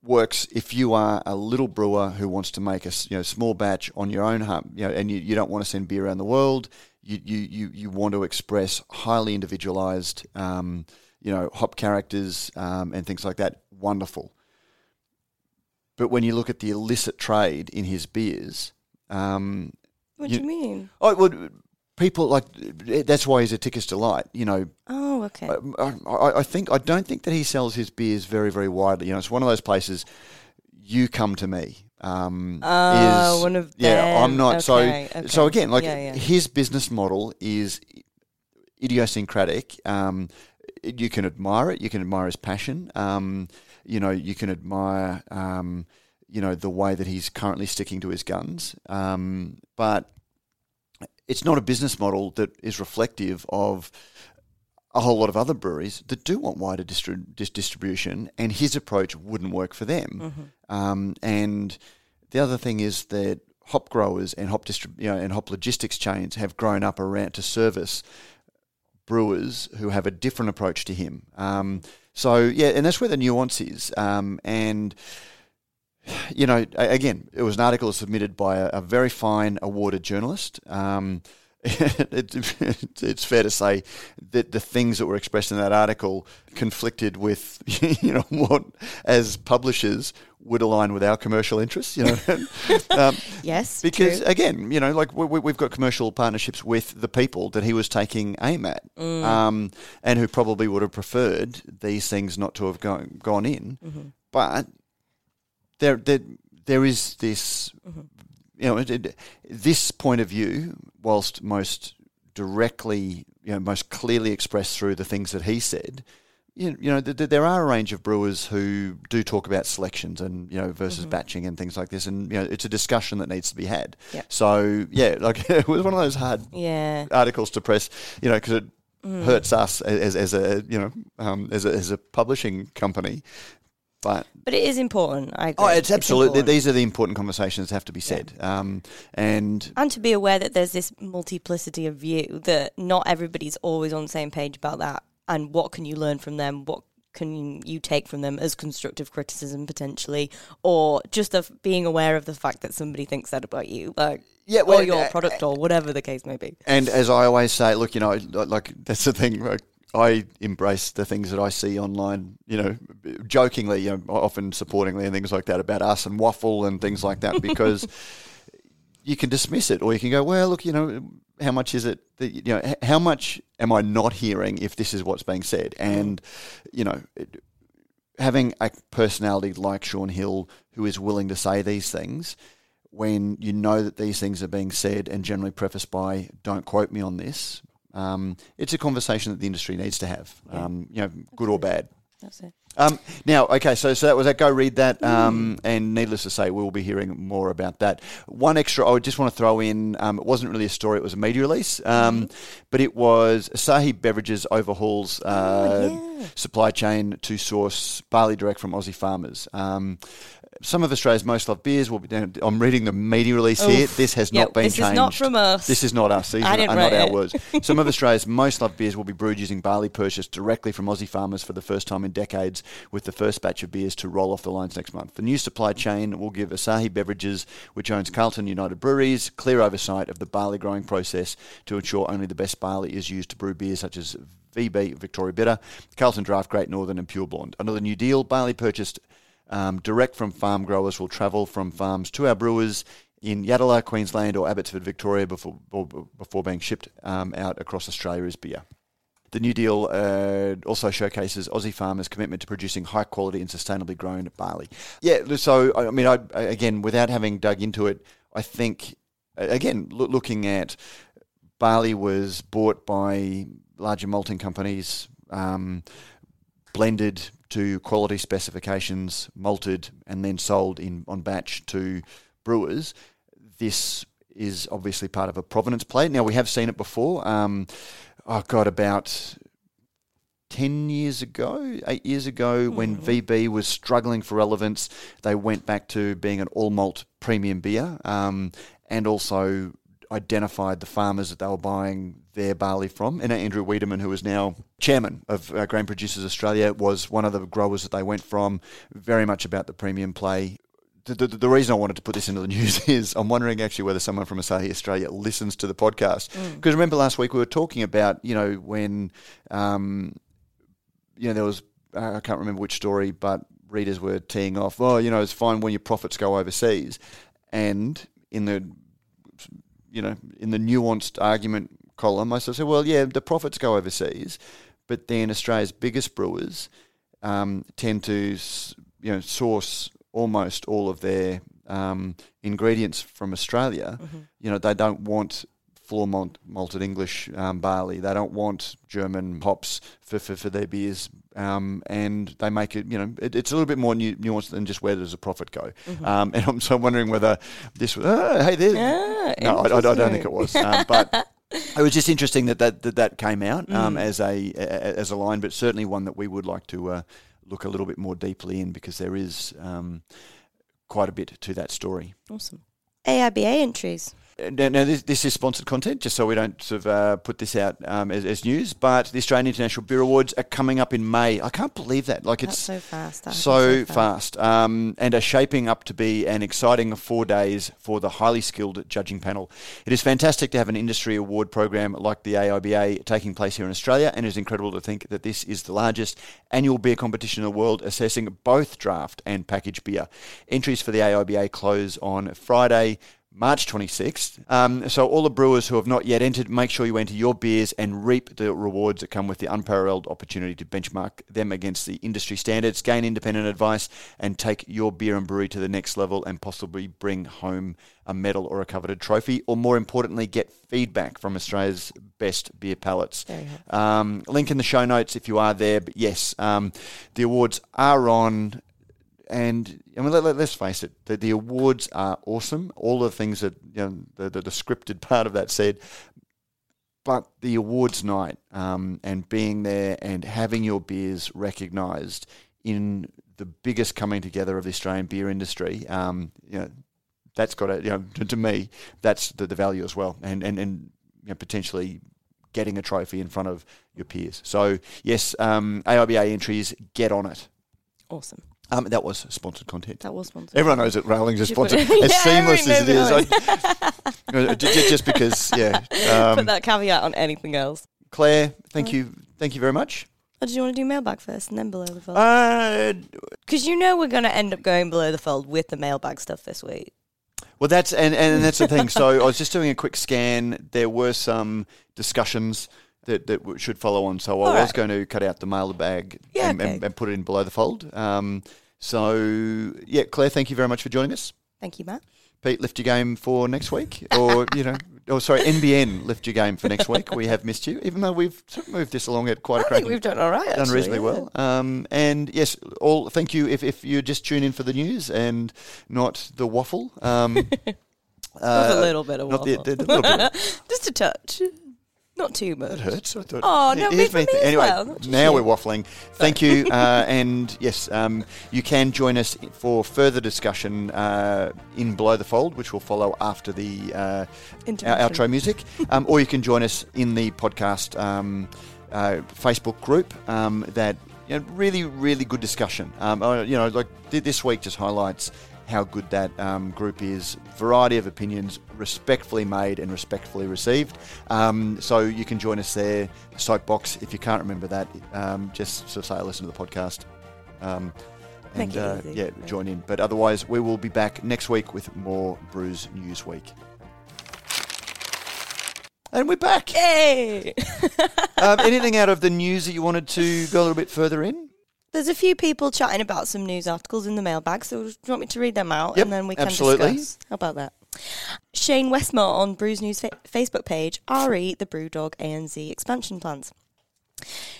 works if you are a little brewer who wants to make a you know small batch on your own home, you know, and you, you don't want to send beer around the world. You you you, you want to express highly individualized, um, you know, hop characters um, and things like that. Wonderful. But when you look at the illicit trade in his beers, um, what do you, you mean? Oh, well, people like that's why he's a Ticker's delight. You know. Oh, okay. I, I, I, think I don't think that he sells his beers very very widely. You know, it's one of those places. You come to me. Um, uh, is, one of yeah. I'm not okay, so okay. so again. Like yeah, yeah. his business model is idiosyncratic. Um, you can admire it. You can admire his passion. Um, you know, you can admire. Um, you know the way that he's currently sticking to his guns, um, but it's not a business model that is reflective of a whole lot of other breweries that do want wider distri- distribution, and his approach wouldn't work for them. Um, and the other thing is that hop growers and hop distrib- you know, and hop logistics chains have grown up around to service brewers who have a different approach to him. Um, so yeah, and that's where the nuance is. Um, and you know, again, it was an article submitted by a, a very fine awarded journalist. Um, it, it's fair to say that the things that were expressed in that article conflicted with, you know, what as publishers would align with our commercial interests. You know, um, yes, because true. again, you know, like we, have got commercial partnerships with the people that he was taking aim at, mm. um, and who probably would have preferred these things not to have gone gone in, mm-hmm. but there, there, there is this, mm-hmm. you know, it, it, this point of view, whilst most directly, you know, most clearly expressed through the things that he said. You, know, th- th- there are a range of brewers who do talk about selections and you know versus mm-hmm. batching and things like this, and you know, it's a discussion that needs to be had. Yep. So yeah, like it was one of those hard yeah. articles to press, you know, because it Mm. hurts us as, as a you know um, as a, as a publishing company but but it is important. I agree. Oh, it's absolutely. It's these are the important conversations that have to be said, yeah. um, and and to be aware that there's this multiplicity of view that not everybody's always on the same page about that. And what can you learn from them? What can you take from them as constructive criticism potentially, or just of being aware of the fact that somebody thinks that about you, like yeah, well, or your uh, product, or whatever the case may be. And as I always say, look, you know, like that's the thing. Like, I embrace the things that I see online, you know, jokingly, you know, often supportingly and things like that about us and waffle and things like that because you can dismiss it or you can go, well, look, you know, how much is it that, you know, how much am I not hearing if this is what's being said? And, you know, having a personality like Shaun Hill who is willing to say these things when you know that these things are being said and generally prefaced by, don't quote me on this, um, it's a conversation that the industry needs to have, yeah. um, you know, good or bad. That's it. Um, now, okay, so so that was that. Go read that, um, and needless to say, we will be hearing more about that. One extra, I just want to throw in. Um, it wasn't really a story; it was a media release, um, mm-hmm. but it was Asahi Beverages overhauls uh, oh, yeah. supply chain to source barley direct from Aussie farmers. Some of Australia's most loved beers will be down. I'm reading the media release Oof. here. This has not been this changed. This is not from us. This is not us. These are, are not our it. words. Some of Australia's most loved beers will be brewed using barley purchased directly from Aussie farmers for the first time in decades, with the first batch of beers to roll off the lines next month. The new supply chain will give Asahi Beverages, which owns Carlton United Breweries, clear oversight of the barley growing process to ensure only the best barley is used to brew beers such as VB Victoria Bitter, Carlton Draft Great Northern, and Pure Blonde. Another new deal: barley purchased um, direct from farm growers will travel from farms to our brewers in Yatala, Queensland, or Abbotsford, Victoria, before before being shipped um, out across Australia as beer. The new deal uh, also showcases Aussie farmers' commitment to producing high quality and sustainably grown barley. Yeah, so I mean, I, again, without having dug into it, I think again lo- looking at barley was bought by larger malting companies. Um, blended to quality specifications, malted, and then sold in on batch to brewers. This is obviously part of a provenance play. Now we have seen it before. Um, oh God, about 10 years ago, eight years ago, when VB was struggling for relevance, they went back to being an all malt premium beer um, and also identified the farmers that they were buying their barley from. And Andrew Weidemann, who is now chairman of uh, Grain Producers Australia, was one of the growers that they went from, very much about the premium play. The, the, the reason I wanted to put this into the news is I'm wondering actually whether someone from Asahi Australia listens to the podcast. Because remember last week we were talking about, you know, when um, you know, there was uh, I can't remember which story, but readers were teeing off. Oh, you know, it's fine when your profits go overseas, and in the you know in the nuanced argument column, I sort of said, well, yeah, the profits go overseas, but then Australia's biggest brewers um, tend to you know source almost all of their um, ingredients from Australia. You know, they don't want floor malt, malted English um, barley. They don't want German hops for, for, for their beers. Um, and they make it, you know, it, it's a little bit more nu- nuanced than just where does the profit go. Um, and I'm so wondering whether this was, oh, hey, there. Ah, no, I, I don't think it was. Um, but it was just interesting that that, that, that came out um, as a a- as a line, but certainly one that we would like to uh, look a little bit more deeply in because there is um, quite a bit to that story. Awesome. AIBA entries. Now, now this, this is sponsored content, just so we don't sort of uh, put this out um, as, as news. But the Australian International Beer Awards are coming up in May. I can't believe that. Like That's it's so fast. That so happened fast, um, and are shaping up to be an exciting four days for the highly skilled judging panel. It is fantastic to have an industry award program like the AIBA taking place here in Australia, and it is incredible to think that this is the largest annual beer competition in the world, assessing both draft and packaged beer. Entries for the AIBA close on Friday. March 26th. Um, so, all the brewers who have not yet entered, make sure you enter your beers and reap the rewards that come with the unparalleled opportunity to benchmark them against the industry standards, gain independent advice, and take your beer and brewery to the next level and possibly bring home a medal or a coveted trophy, or more importantly, get feedback from Australia's best beer palates. Um, link in the show notes if you are there. But yes, um, the awards are on and I mean, let, let, us face it, the, the awards are awesome. All the things that you know, the, the, the scripted part of that said, but the awards night um, and being there and having your beers recognised in the biggest coming together of the Australian beer industry, um, you know, that's got to, you know, to, to me, that's the, the value as well, and and and you know, potentially getting a trophy in front of your peers. So yes, um, AIBA entries, get on it. Awesome. Um, that was sponsored content. That was sponsored. Everyone knows that railings is You sponsored. as Yeah, seamless as it is. I, Uh, ju- ju- just because, yeah. Put Um, that caveat on anything else. Claire, thank you, thank you very much. Or did you want to do mailbag first and then below the fold? Uh, Because you know we're going to end up going below the fold with the mailbag stuff this week. well, that's and, and that's the thing. So I was just doing a quick scan. There were some discussions that, that should follow on. So I All was right. going to cut out the mailbag Yeah, and, and, okay. and put it in below the fold. Um, so yeah, Claire, thank you very much for joining us. Thank you, Matt. Pete, lift your game for next week, or you know, oh sorry, NBN, lift your game for next week. We have missed you, even though we've moved this along at quite a I think cracking, we've done all right. done actually, reasonably well. Um, and yes, all thank you if if you just tune in for the news and not the waffle. Um, Just a uh, little bit of the, waffle. the, the little bit. Of, Just a touch. Not too much. that hurts. I thought, Oh, no, me- me Anyway, well, now we're waffling. Thank you. Uh, and yes, um, you can join us for further discussion uh, in Below the Fold, which will follow after the uh, our outro music, um, or you can join us in the podcast um, uh, Facebook group. Um, that you know, really, really good discussion. Um, uh, you know, like th- this week just highlights how good that um, group is. Variety of opinions, respectfully made and respectfully received. Um, so you can join us there. Soapbox. If you can't remember that, um, just sort of say listen to the podcast. Um, and uh, yeah, Yeah. join in. But otherwise, we will be back next week with more Brews News Week. And we're back. Yay! um, anything out of the news that you wanted to go a little bit further in? There's a few people chatting about some news articles in the mailbag, so do you want me to read them out Yep, and then we can absolutely. discuss? How about that? Shane Westmore on Brews News fa- Facebook page, RE the Brewdog ANZ expansion plans.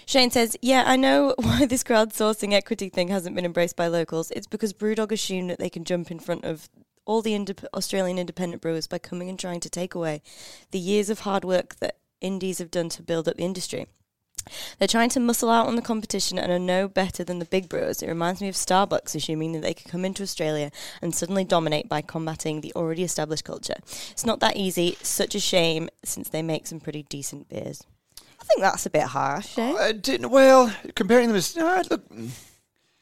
Shane says, Yeah, I know why this crowdsourcing equity thing hasn't been embraced by locals. It's because Brewdog assume that they can jump in front of all the indep- Australian independent brewers by coming and trying to take away the years of hard work that indies have done to build up the industry. They're trying to muscle out on the competition and are no better than the big brewers. It reminds me of Starbucks assuming that they could come into Australia and suddenly dominate by combating the already established culture. It's not that easy. Such a shame since they make some pretty decent beers. I think that's a bit harsh, eh? I didn't, well, comparing them as no, look.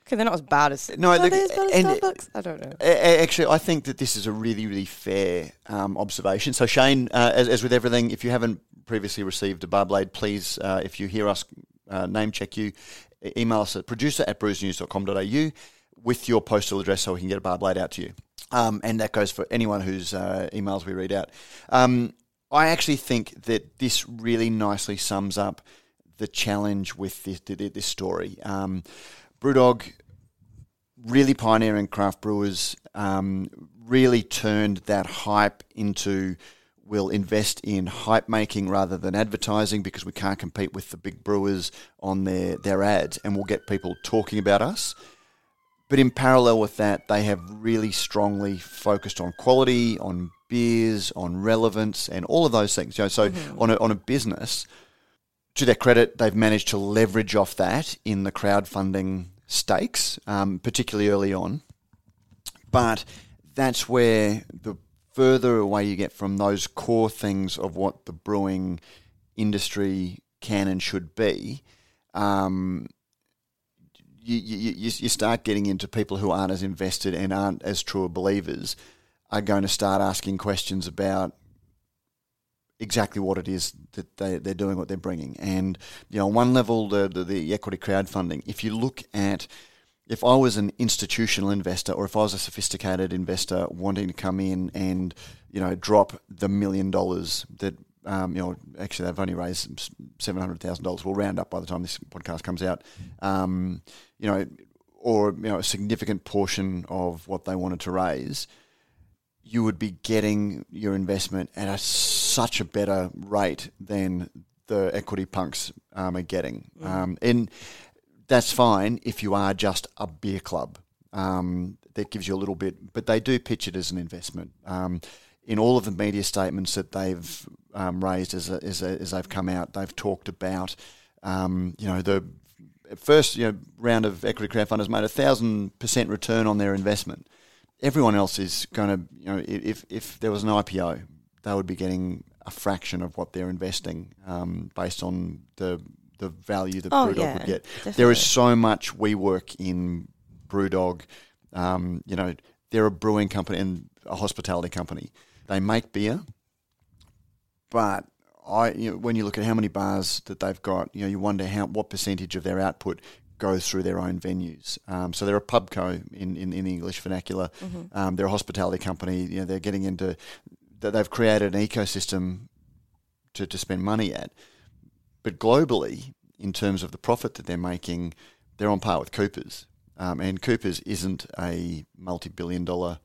Okay, they're not as bad as No, are look, they as bad as and- Starbucks? I don't know. A- a- Actually, I think that this is a really, really fair um, observation. So, Shane, uh, as, as with everything, if you haven't previously received a bar blade, please, uh, if you hear us uh, name check you, email us at producer at brewsnews.com.au with your postal address so we can get a bar blade out to you. Um, and that goes for anyone whose uh, emails we read out. Um, I actually think that this really nicely sums up the challenge with this, this story. Um, Brewdog really pioneering craft brewers, um, really turned that hype into we'll invest in hype making rather than advertising because we can't compete with the big brewers on their, their ads and we'll get people talking about us. But in parallel with that, they have really strongly focused on quality, on beers, on relevance, and all of those things. You know, so on a, on a business, to their credit, they've managed to leverage off that in the crowdfunding stakes, um, particularly early on. But that's where the further away you get from those core things of what the brewing industry can and should be, um, you, you, you start getting into people who aren't as invested and aren't as true believers are going to start asking questions about exactly what it is that they, they're doing, what they're bringing. And, you know, on one level, the, the, the equity crowdfunding, if you look at, if I was an institutional investor or if I was a sophisticated investor wanting to come in and, you know, drop the million dollars that, um, you know, actually they've only raised $700,000. We'll round up by the time this podcast comes out. Um, you know, or, you know, a significant portion of what they wanted to raise – you would be getting your investment at a, such a better rate than the equity punks um, are getting. Um, and that's fine if you are just a beer club. Um, that gives you a little bit, but they do pitch it as an investment. Um, in all of the media statements that they've um, raised as, a, as, a, as they've come out, they've talked about, um, you know, the first you know, round of equity crowdfunders made a thousand percent return on their investment everyone else is going to, you know, if, if there was an IPO, they would be getting a fraction of what they're investing um, based on the the value that Oh, Brewdog yeah, would get. There definitely. is so much we work in Brewdog. Um, you know, they're a brewing company and a hospitality company. They make beer, but I, you know, when you look at how many bars that they've got, you know, you wonder how what percentage of their output goes through their own venues. Um, so they're a pubco in, in, in the English vernacular. Um, they're a hospitality company. You know, they're getting into that. They've created an ecosystem to, to spend money at. But globally, in terms of the profit that they're making, they're on par with Coopers. Um, and Coopers isn't a multi-billion dollar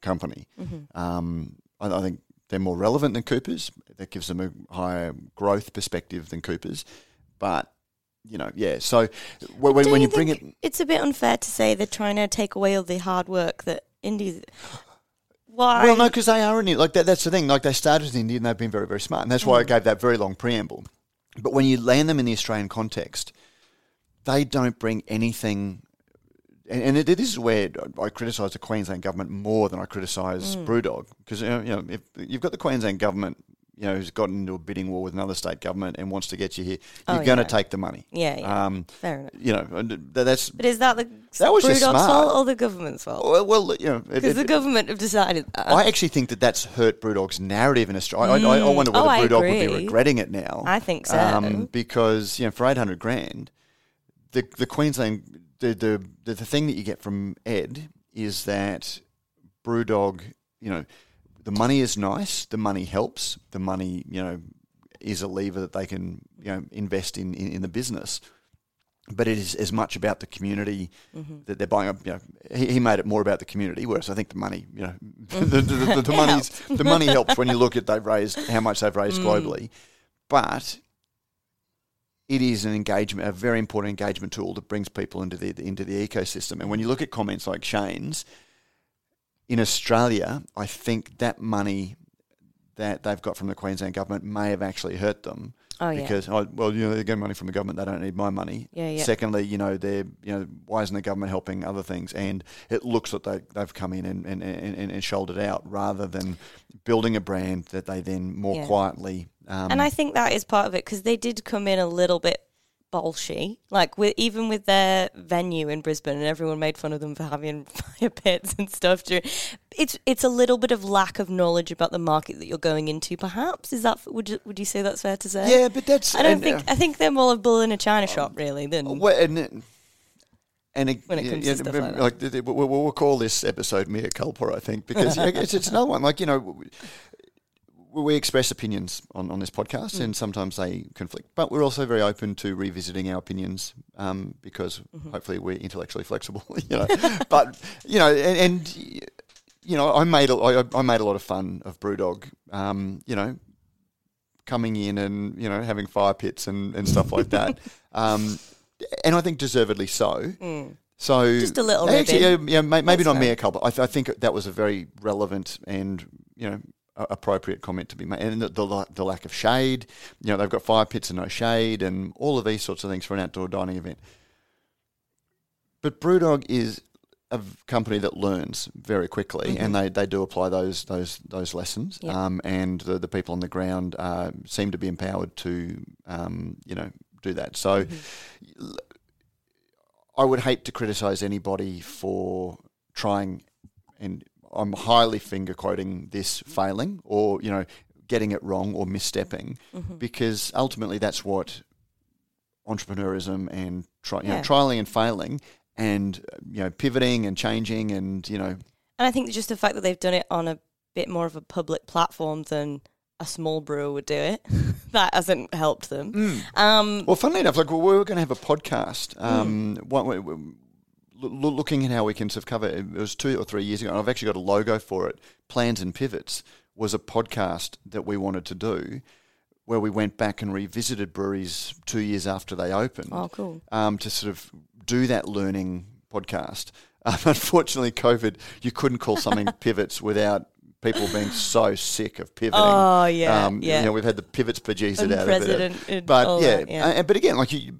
company. Um, I, I think they're more relevant than Coopers. That gives them a higher growth perspective than Coopers. But you know, yeah. So when, when, you you bring it, it's a bit unfair to say they're trying to take away all the hard work that indies. Why? well, no, because they are in it. Like that, that's the thing. Like they started in India and they've been very, very smart, and that's Mm. why I gave that very long preamble. But when you land them in the Australian context, they don't bring anything. And, and it, this is where I criticise the Queensland government more than I criticise Mm. BrewDog because you know, if you've got the Queensland government, you know, who's gotten into a bidding war with another state government and wants to get you here, you're Oh, going to yeah. take the money. yeah, yeah. Um, fair enough. you know, that's But is that the That was just Brewdog's smart. fault or the government's fault? well, well you know, Because the government have decided that. I actually think that that's hurt Brewdog's narrative in Australia. I, I, I wonder whether Oh, Brewdog would be regretting it now. I think so. Um, because you know, for eight hundred grand, the the Queensland the, the the the thing that you get from Ed is that Brewdog, you know, the money is nice, the money helps, the money you know is a lever that they can you know invest in in, in the business. But it is as much about the community Mm-hmm. that they're buying up. You know, he, he made it more about the community, whereas I think the money, you know, the, the, the, the, money's, the money helps when you look at they've raised how much they've raised Mm. globally. But it is an engagement, a very important engagement tool that brings people into the into the ecosystem. And when you look at comments like Shane's in Australia, I think that money that they've got from the Queensland government may have actually hurt them. Oh yeah. Because oh, well, you know, they're getting money from the government; they don't need my money. Yeah, yeah. Secondly, you know, they're you know, why isn't the government helping other things? And it looks like they they've come in and and, and, and shouldered out rather than building a brand that they then more Yeah. quietly. Um, And I think that is part of it because they did come in a little bit bolshy, like with even with their venue in Brisbane, and everyone made fun of them for having fire pits and stuff. It's it's a little bit of lack of knowledge about the market that you're going into. Perhaps is that would you, would you say that's fair to say? yeah, but that's I don't and, think uh, I think they're more a bull in a china shop really than Well, and and it, When it yeah, comes to yeah, stuff but like like we'll, we'll call this episode "Mea Culpa," I think, because it's, it's another one. Like you know, we, express opinions on, on this podcast, Mm. and sometimes they conflict. But we're also very open to revisiting our opinions um, because Mm-hmm. hopefully we're intellectually flexible. You know, but you know, and, and you know, I made a, I, I made a lot of fun of BrewDog. Um, you know, coming in and you know having fire pits and, and stuff like that. um, and I think deservedly so. So Mm. Just a little actually, yeah, yeah, maybe That's not fair. mea culpa. I, th- I think that was a very relevant and you know a- appropriate comment to be made. And the, the the lack of shade, you know, they've got fire pits and no shade, and all of these sorts of things for an outdoor dining event. But BrewDog is a company that learns very quickly, and they, they do apply those those those lessons. Mm-hmm. Um, and the, the people on the ground uh, seem to be empowered to um, you know do that. So Mm-hmm. I would hate to criticise anybody for trying, and I'm highly finger quoting this failing or you know getting it wrong or misstepping, Mm-hmm. because ultimately that's what entrepreneurism and try, you know, trialing and failing and you know pivoting and changing and you know And I think just the fact that they've done it on a bit more of a public platform than a small brewer would do it, that hasn't helped them. Um, well funnily enough like well, we were going to have a podcast um one, we- we- loo- looking at how we can sort of cover it it was two or three years ago and I've actually got a logo for it plans and pivots was a podcast that we wanted to do where we went back and revisited breweries two years after they opened oh, cool. um, to sort of do that learning podcast. Um, unfortunately, COVID, you couldn't call something pivots without people being so sick of pivoting. Oh, yeah, um, yeah. You know, we've had the pivots bejesus out of it. But yeah, that, yeah. uh, but again, like you,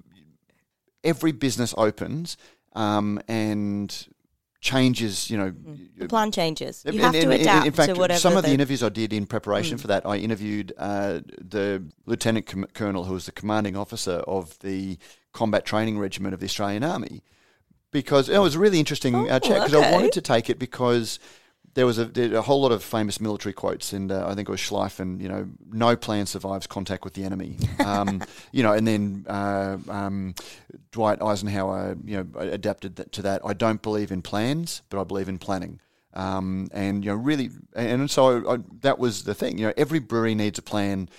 every business opens um, and changes. You know, The plan changes. You and- have and- to adapt in fact, to whatever. some of the interviews I did in preparation for that, I interviewed uh, the lieutenant com- colonel who was the commanding officer of the combat training regiment of the Australian Army, because it was a really interesting uh, Oh, chat. Because I wanted to take it because. There was a, a whole lot of famous military quotes, and uh, I think it was Schlieffen. You know, no plan survives contact with the enemy. Um, you know, and then uh, um, Dwight Eisenhower, you know, adapted that to that. I don't believe in plans, but I believe in planning. Um, and you know, really, and so I, that was the thing. You know, every brewery needs a plan,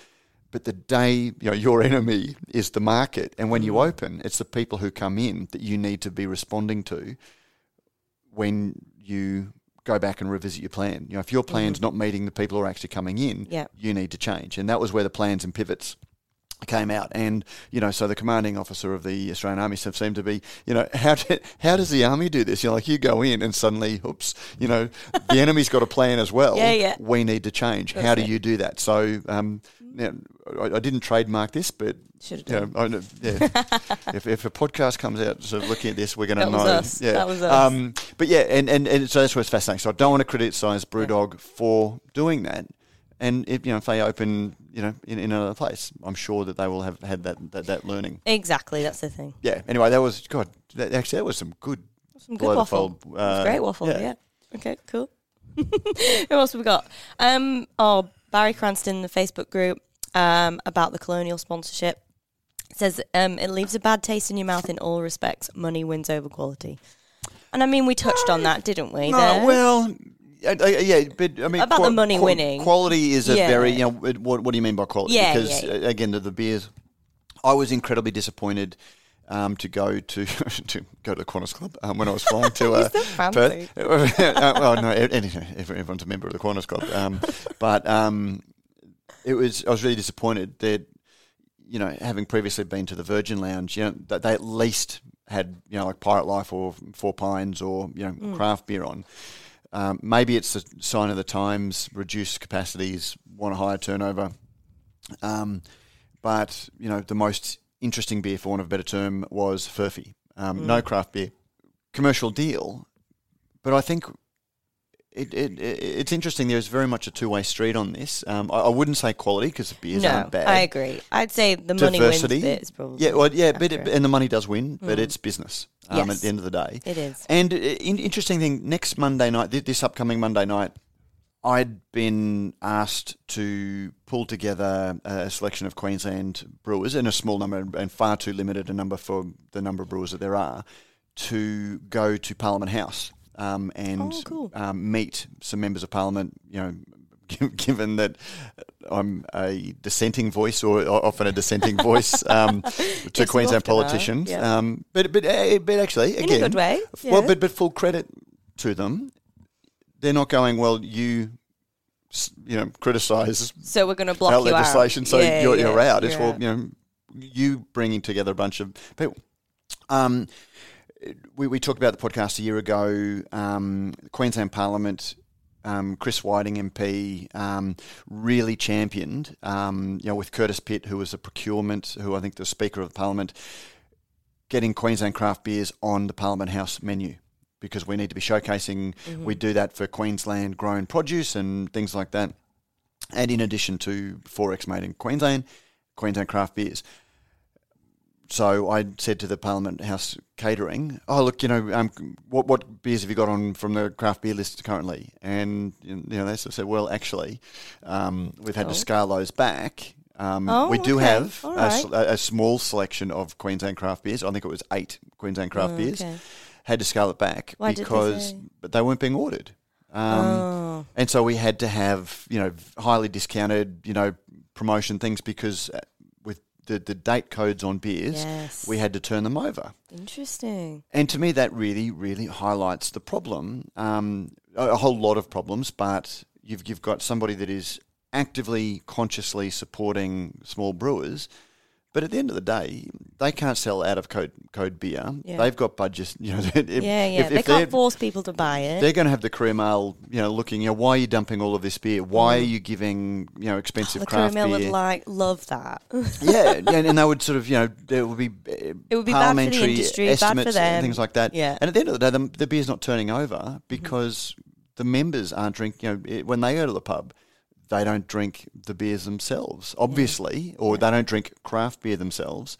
but the day you know your enemy is the market, and when you open, it's the people who come in that you need to be responding to when you go back and revisit your plan. You know, if your mm-hmm. plan's not meeting the people who are actually coming in, Yeah. you need to change. And that was where the plans and pivots came out. And, you know, so the commanding officer of the Australian Army se- seemed to be, you know, how, do, how does the army do this? You know, like you go in and suddenly, oops, you know, the enemy's got a plan as well. Yeah, yeah. We need to change. That's how do it. you do that? So, um, you know, I, I didn't trademark this, but you know, I yeah. if, if a podcast comes out sort of looking at this, we're going to know. us. Yeah. That was us. Um, but yeah, and, and, and so that's what's fascinating. So I don't want to criticise BrewDog for doing that. And if you know if they open, you know, in, in another place, I'm sure that they will have had that that, that learning. Exactly, that's the thing. Yeah. Anyway, that was God. That, actually, that was some good. Some good waffle. fold, It was uh, great waffle. yeah. Yeah. Okay. Cool. Who else have we got? Um. Oh, Barry Cranston, the Facebook group, um, about the colonial sponsorship says um, it leaves a bad taste in your mouth in all respects. Money wins over quality. And I mean, we touched on that, didn't we? No, there? well, uh, yeah, but I mean, About the money winning. Quality is a Yeah. very, you know, what, what do you mean by quality? Yeah, because yeah, uh, again, the, the beers, I was incredibly disappointed. Um, to go to to go to the Qantas Club um, when I was flying to uh. Perth. Uh, well, no, everyone's a member of the Qantas Club, um, but um, it was I was really disappointed that you know, having previously been to the Virgin Lounge, you know, that they at least had, you know, like Pirate Life or Four Pines or, you know, Mm. craft beer on. Um, maybe it's a sign of the times, reduced capacities, want a higher turnover. Um, but, you know, the most interesting beer, for want of a better term, was Furphy. Um, No craft beer. Commercial deal. But I think it, it, it it's interesting. There's very much a two way street on this. Um, I, I wouldn't say quality because the beers no, aren't bad. I agree. I'd say the money wins Diversity. probably. Yeah, well, yeah, but it, and the money does win, but it's business um, Yes. at the end of the day. It is. And uh, in, interesting thing, next Monday night, thi- this upcoming Monday night, I'd been asked to pull together a selection of Queensland brewers in a small number and far too limited a number for the number of brewers that there are to go to Parliament House um, and Oh, cool. um, meet some members of Parliament. You know, gi- given that I'm a dissenting voice or often a dissenting voice um, to Yes, Queensland politicians, yeah. um, but but uh, but actually, In again, a good way. well, but but full credit to them. They're not going well. You, you know, criticise so we're going to block our you legislation, out. so Yeah, you're, you're out. It's you're well, out. you know, you bringing together a bunch of people. Um, we we talked about the podcast a year ago. Um, Queensland Parliament. Um, Chris Whiting MP um, really championed, um, you know, with Curtis Pitt, who was a procurement, who I think the Speaker of the Parliament, getting Queensland craft beers on the Parliament House menu because we need to be showcasing. Mm-hmm. We do that for Queensland grown produce and things like that. And in addition to XXXX made in Queensland, Queensland craft beers. So I said to the Parliament House catering, "Oh look, you know, um, what what beers have you got on from the craft beer list currently?" And you know, they sort of said, "Well, actually, um, we've had Oh. to scale those back. Um, Oh, we do okay. have a, right. a, small selection of Queensland craft beers. I think it was eight Queensland craft Oh, beers. okay. Had to scale it back Why did they because but they weren't being ordered." Um, oh. and so we had to have, you know, highly discounted, you know, promotion things because the, the date codes on beers, Yes. we had to turn them over. Interesting. And to me, that really, really highlights the problem. Um, a, a whole lot of problems, but you've you've got somebody that is actively, consciously supporting small brewers. But at the end of the day, they can't sell out of code code beer. Yeah. They've got budgets. You know, if, yeah, yeah. if- they if can't force people to buy it. they're going to have the Courier-Mail, you know, looking, you know, why are you dumping all of this beer? Why are you giving, you know, expensive Mm. the craft beer? would like love that. yeah, and, and they would sort of, you know, there would be uh, It would be bad for the parliamentary industry, bad for estimates them. and things like that. Yeah. And at the end of the day, the, the beer's not turning over Mm-hmm. because the members aren't drinking, you know, it, when they go to the pub, they don't drink the beers themselves, obviously, or they don't drink craft beer themselves.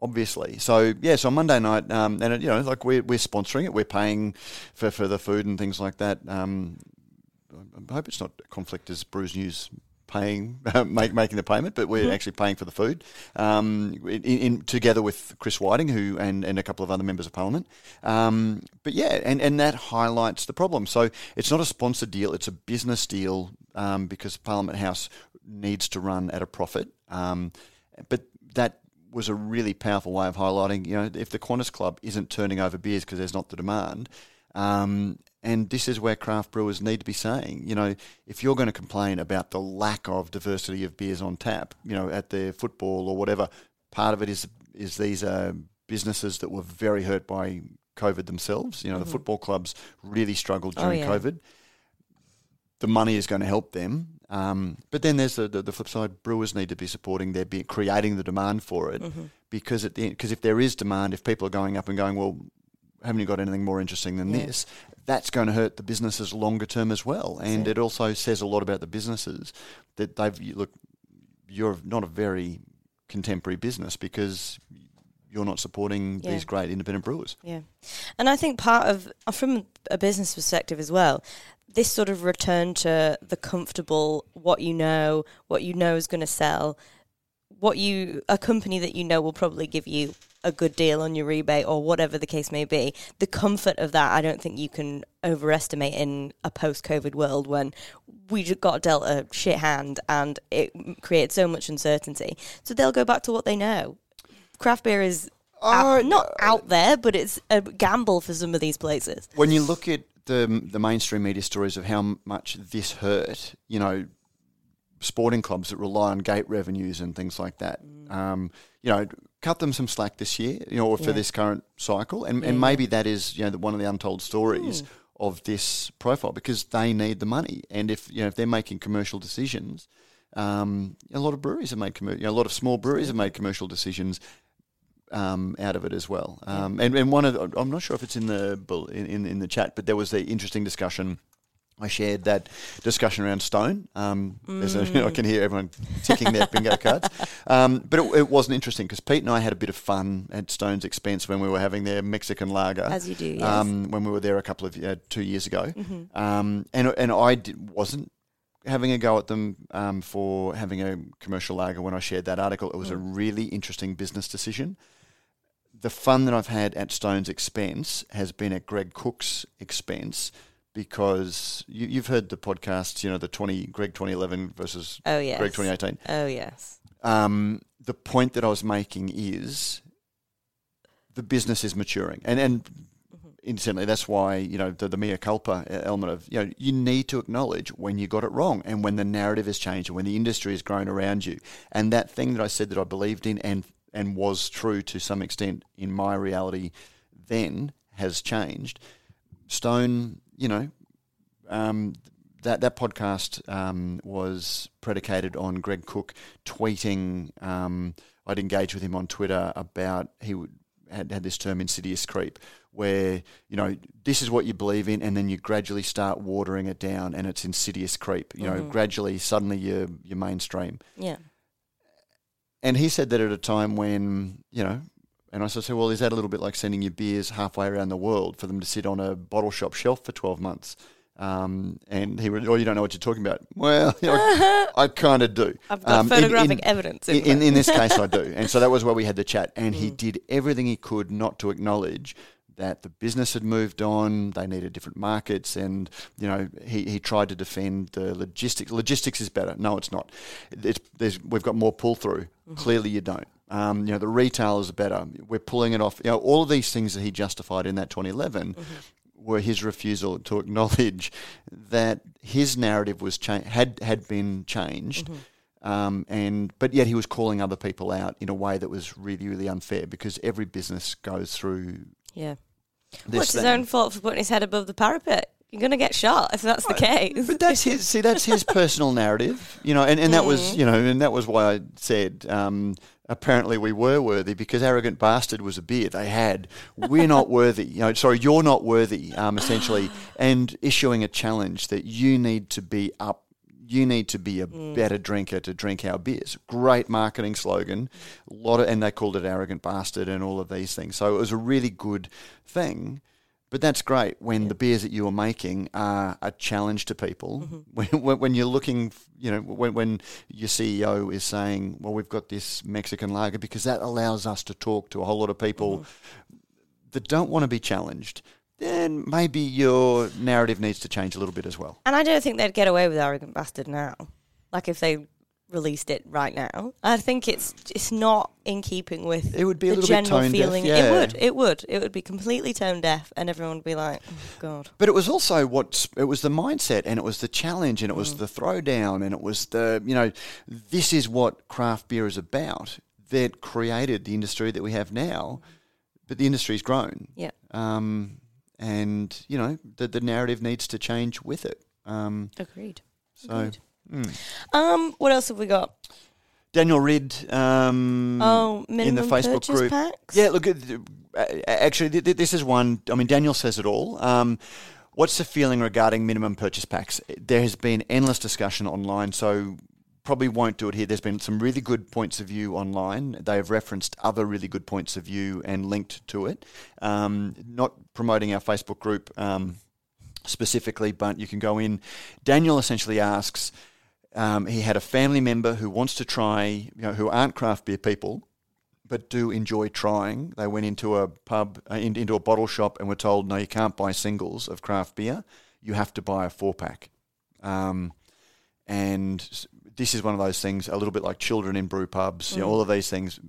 Obviously, so yeah. So on Monday night, um, and it, you know, like we're we're sponsoring it, we're paying for, for the food and things like that. Um, I hope it's not conflict as Brews News paying make, making the payment, but we're actually paying for the food um, in, in together with Chris Whiting, who and, and a couple of other members of Parliament. Um, but yeah, and, and that highlights the problem. So it's not a sponsored deal; it's a business deal um, because Parliament House needs to run at a profit. Um, but that was a really powerful way of highlighting. You know, if the Qantas Club isn't turning over beers because there's not the demand, um, and this is where craft brewers need to be saying, you know, if you're going to complain about the lack of diversity of beers on tap, you know, at the football or whatever, part of it is is these uh, businesses that were very hurt by COVID themselves. You know, the football clubs really struggled Mm-hmm. Oh, during yeah. COVID. The money is going to help them, um, but then there's the, the, the flip side. Brewers need to be supporting their beer, creating the demand for it, Mm-hmm. because at the because if there is demand, if people are going up and going, well, haven't you got anything more interesting than Yeah. this? That's going to hurt the businesses longer term as well, and it. it also says a lot about the businesses that they've look. You're not a very contemporary business because you're not supporting Yeah. these great independent brewers. Yeah. And I think part of, from a business perspective as well, this sort of return to the comfortable, what you know, what you know is going to sell, what you, a company that you know will probably give you a good deal on your rebate or whatever the case may be. The comfort of that, I don't think you can overestimate in a post COVID world when we just got dealt a shit hand and it creates so much uncertainty. So they'll go back to what they know. Craft beer is out, not out there, but it's a gamble for some of these places. When you look at the the mainstream media stories of how much this hurt, you know, sporting clubs that rely on gate revenues and things like that. Um, you know, cut them some slack this year, you know, or for Yeah. this current cycle, and, Yeah, and maybe that is you know the, one of the untold stories of this profile because they need the money, and if you know if they're making commercial decisions, um, a lot of breweries have made commer- you know, a lot of small breweries have made commercial decisions um, out of it as well. Um, and, and one of the, I'm not sure if it's in the in, in, in the chat, but there was the interesting discussion. I shared that discussion around Stone. Um, there's a, I can hear everyone ticking their bingo cards. Um, but it, it wasn't interesting because Pete and I had a bit of fun at Stone's expense when we were having their Mexican lager. As you do, yes. Um, when we were there a couple of uh, two years ago, um, and and I did, wasn't having a go at them um, for having a commercial lager when I shared that article. It was a really interesting business decision. The fun that I've had at Stone's expense has been at Greg Koch's expense because you, you've heard the podcasts, you know, the 20 Greg 2011 versus Oh yes. Greg 2018. Oh yes. Um, the point that I was making is the business is maturing, and and incidentally, that's why you know the, the mea culpa element of you know you need to acknowledge when you got it wrong, and when the narrative has changed, and when the industry has grown around you, and that thing that I said that I believed in and and was true to some extent in my reality, then has changed. Stone, you know, um, that that podcast um, was predicated on Greg Koch tweeting. Um, I'd engage with him on Twitter about he would, had had this term insidious creep, where you know this is what you believe in, and then you gradually start watering it down, and it's insidious creep. You know, gradually, suddenly you're you're mainstream. Yeah. And he said that at a time when, you know, and I said, well, is that a little bit like sending your beers halfway around the world for them to sit on a bottle shop shelf for 12 months? Um, and he went, oh, you don't know what you're talking about. Well, you know, I kind of do. I've got Um, photographic in- evidence. in, In, in, in this case, I do. And so that was where we had the chat. And Mm. he did everything he could not to acknowledge that the business had moved on, they needed different markets, and you know he, he tried to defend the logistics. Logistics is better. No, it's not. It's, there's, we've got more pull through. Mm-hmm. Clearly, you don't. Um, you know the retailers are better. We're pulling it off. You know all of these things that he justified in that 2011 Mm-hmm. were his refusal to acknowledge that his narrative was cha- had had been changed. Mm-hmm. Um, and but yet he was calling other people out in a way that was really really unfair because every business goes through yeah. this Well, it's his own fault for putting his head above the parapet. You're gonna get shot if that's the case. But that's his. See, that's his personal narrative, you know, and, and that Mm. was, you know, and that was why I said um, apparently we were worthy because arrogant bastard was a beer they had. We're not worthy, you know. Sorry, you're not worthy, um, essentially, and issuing a challenge that you need to be up. You need to be a Mm. better drinker to drink our beers. Great marketing slogan, a lot of, and they called it arrogant bastard and all of these things. So it was a really good thing. But that's great when the beers that you are making are a challenge to people. When, when, when you're looking, you know, when, when your CEO is saying, well, we've got this Mexican lager because that allows us to talk to a whole lot of people that don't want to be challenged, then maybe your narrative needs to change a little bit as well. And I don't think they'd get away with arrogant bastard now. Like if they released it right now, I think it's it's not in keeping with It would be a little bit general tone deaf, feeling. yeah. It would. It would. It would be completely tone deaf, and everyone would be like, "Oh God." But it was also what it was the mindset, and it was the challenge, and it was the throwdown, and it was the you know, this is what craft beer is about. That created the industry that we have now, but the industry's grown, Yeah. um, and you know the the narrative needs to change with it. Um, Agreed. so Agreed. mm. Um, what else have we got? Daniel Ridd, um, Oh, minimum Facebook group. packs. Yeah, look, actually, th- th- this is one. I mean, Daniel says it all. Um, what's the feeling regarding minimum purchase packs? There has been endless discussion online, so probably won't do it here. There's been some really good points of view online. They have referenced other really good points of view and linked to it. Um, not promoting our Facebook group um, specifically, but you can go in. Daniel essentially asks. Um, he had a family member who wants to try, you know, who aren't craft beer people, but do enjoy trying. They went into a pub, uh, in, into a bottle shop, and were told, no, you can't buy singles of craft beer. You have to buy a four pack. Um, and this is one of those things, a little bit like children in brew pubs. You know, all of these things.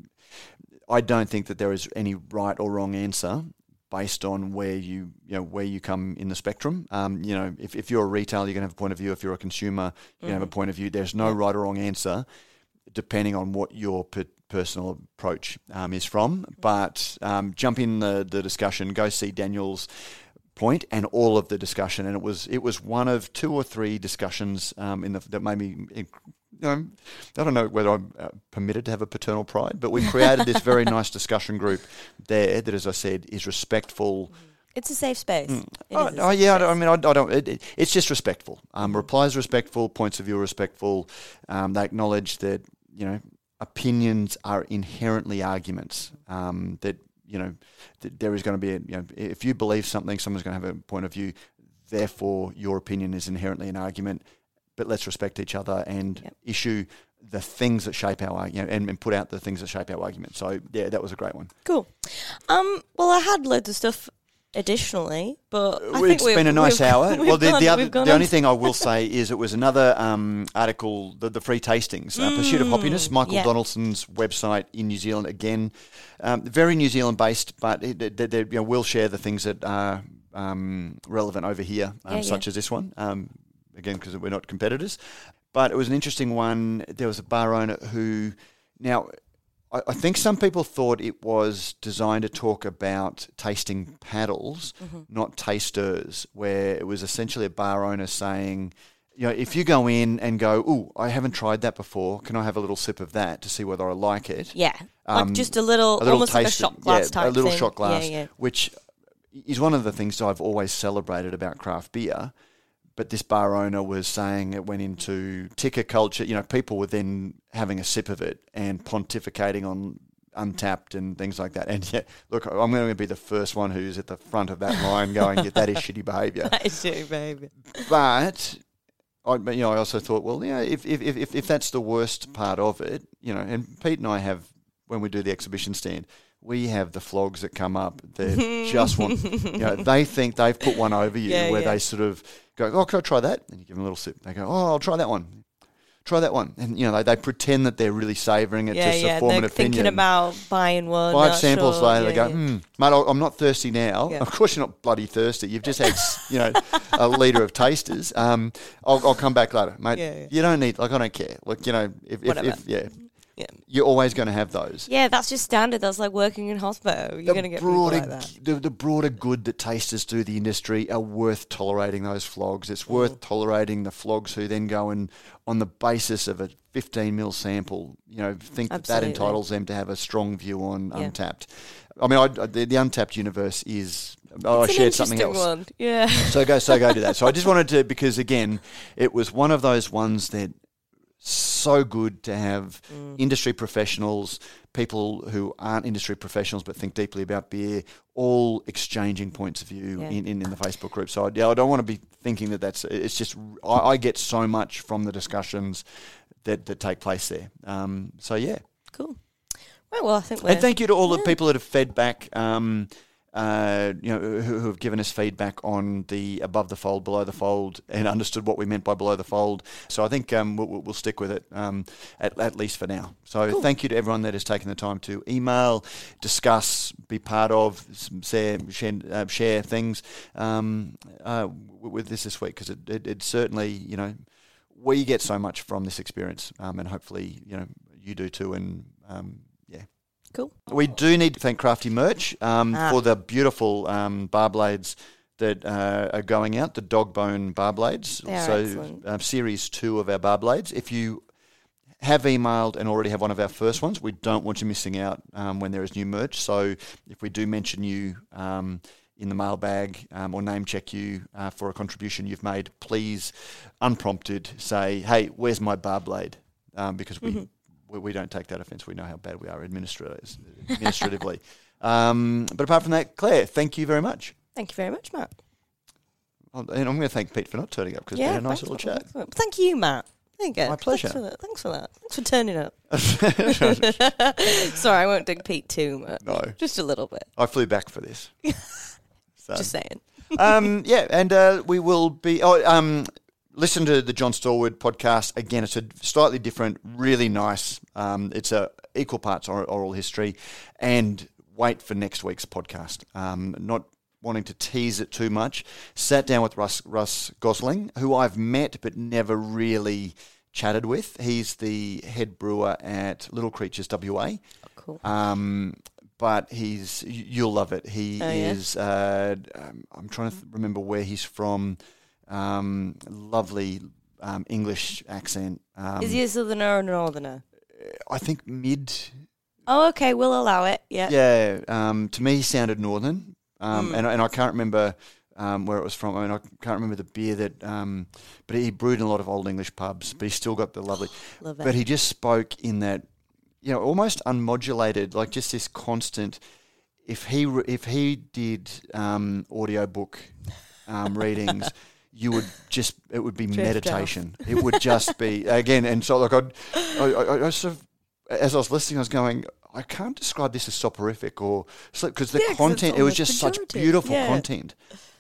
I don't think that there is any right or wrong answer based on where you you know where you come in the spectrum. Um, you know, if, if you're a retailer, you're gonna have a point of view. If you're a consumer, you're gonna have a point of view. There's no right or wrong answer, depending on what your per- personal approach um, is from. But um, jump in the, the discussion, go see Daniel's point and all of the discussion, and it was it was one of two or three discussions um, in the that made me. You know, I don't know whether I'm uh, permitted to have a paternal pride, but we've created this very nice discussion group there that, as I said, is respectful. It's a safe space. It Oh, oh, yeah, I, space. I mean, I, I don't. It, it- it's just respectful. Um, replies respectful, points of view respectful. Um, they acknowledge that you know opinions are inherently arguments. Um, that you know that there is going to be a, you know if you believe something, someone's going to have a point of view. Therefore, your opinion is inherently an argument. But let's respect each other and Yep. issue the things that shape our argument and, and put out the things that shape our argument. So yeah, that was a great one. Cool. Um, well, I had loads of stuff additionally, but I we've, been a nice hour. Well, the, gone- the, other, the only thing I will say is it was another um, article, the, the free tastings, uh, Pursuit of Hoppiness, Michael Mm, yeah. Donaldson's website in New Zealand. Again, um, very New Zealand based, but they, you know, we'll share the things that are um, relevant over here, um, Yeah, such yeah. as this one. Again, because we're not competitors. But it was an interesting one. There was a bar owner who, now, I, I think some people thought it was designed to talk about tasting paddles, Mm-hmm. not tasters, where it was essentially a bar owner saying, you know, if you go in and go, "Ooh, I haven't tried that before. Can I have a little sip of that to see whether I like it?" Yeah, Um, like just a little, a little almost like a shot glass yeah, type a little thing. shot glass, Yeah, yeah. which is one of the things I've always celebrated about craft beer. But this bar owner was saying it went into ticker culture. You know, people were then having a sip of it and pontificating on Untappd and things like that. And yeah, look, I'm going to be the first one who's at the front of that line going, yeah, that is shitty behaviour. That is true, baby. But I, you know, I also thought, well, you know, if, if, if, if that's the worst part of it, you know, and Pete and I have, when we do the exhibition stand, we have the flogs that come up that just want, you know, they think they've put one over you Yeah, where yeah. they sort of go, oh, can I try that? And you give them a little sip. They go, oh, I'll try that one. Try that one. And, you know, they, they pretend that they're really savouring it Yeah, just yeah. to form They're an opinion. thinking about buying one. Five samples sure. later, they go, hmm, mate, I'm not thirsty now. Of course, you're not bloody thirsty. You've just had, you know, a litre of tasters. Um, I'll, I'll come back later, mate. You don't need, like, I don't care. Like, you know, if, if, if yeah, Yeah. you're always going to have those. Yeah, that's just standard. That's like working in hospital. You're going to get broader, like that. the, the broader good that tasters do the industry are worth tolerating those flogs. It's mm. worth tolerating the flogs who then go and, on the basis of a 15 mil sample, you know, think that that entitles them to have a strong view on Yeah. Untappd. I mean, I, the, the Untappd universe is. Oh, I It's an shared something else. One. Yeah. So go, so go do that. So I just wanted to because again, it was one of those ones that so good to have Mm. industry professionals, people who aren't industry professionals but think deeply about beer, all exchanging points of view Yeah. in, in, in the Facebook group. So yeah, I don't want to be thinking that that's. It's just I, I get so much from the discussions that that take place there. Um, so yeah, Cool. Right, well, I think and thank you to all the people that have fed back. Um, uh, you know, who, who have given us feedback on the above the fold, below the fold, and understood what we meant by below the fold. So I think um, we'll, we'll stick with it um, at, at least for now. So thank you to everyone that has taken the time to email, discuss, be part of, share, share, uh, share things um, uh, with this this week because it, it, it certainly, you know, we get so much from this experience, um, and hopefully, you know, you do too. And um. Cool. We do need to thank Crafty Merch um, Ah. for the beautiful um, bar blades that uh, are going out, the dog bone bar blades. They are so, um, series two of our bar blades. If you have emailed and already have one of our first ones, we don't want you missing out um, when there is new merch. So, if we do mention you um, in the mailbag um, or name check you uh, for a contribution you've made, please, unprompted, say, "Hey, where's my bar blade?" Um, because we, Mm-hmm. We we don't take that offence. We know how bad we are administratively. um, but apart from that, Claire, thank you very much. Thank you very much, Matt. And I'm going to thank Pete for not turning up because we Yeah, had a nice little chat. Thank you, Matt. There you go. My pleasure. Thanks for that. Thanks for that. Thanks for turning up. Sorry, I won't dig Pete too much. No, Just a little bit. I flew back for this. So. Just saying. um, yeah, and uh, we will be. Oh, um, listen to the John Stallwood podcast again. It's a slightly different, really nice. Um, it's a equal parts oral history, and wait for next week's podcast. Um, not wanting to tease it too much. Sat down with Russ Russ Gosling, who I've met but never really chatted with. He's the head brewer at Little Creatures WA. Cool. Um, but he's you'll love it. He Oh, yeah? is. Uh, um, I'm trying to th- remember where he's from. Um, lovely um, English accent. Um, Is he a southerner or a northerner? I think mid. Oh, okay. We'll allow it. Yeah. Yeah. Um, to me, he sounded northern, um, Mm. and and I can't remember. Um, where it was from. I mean, I can't remember the beer that, um, but he brewed in a lot of old English pubs. But he still got the lovely. Love. But he just spoke in that, you know, almost unmodulated, like just this constant. If he re- if he did um, audiobook um, readings, you would just it would be Drift off. meditation. It would just be again, and so like I'd, I, I, I sort of as I was listening, I was going. I can't describe this as soporific or because the Yeah, content. It was just such beautiful Yeah. content.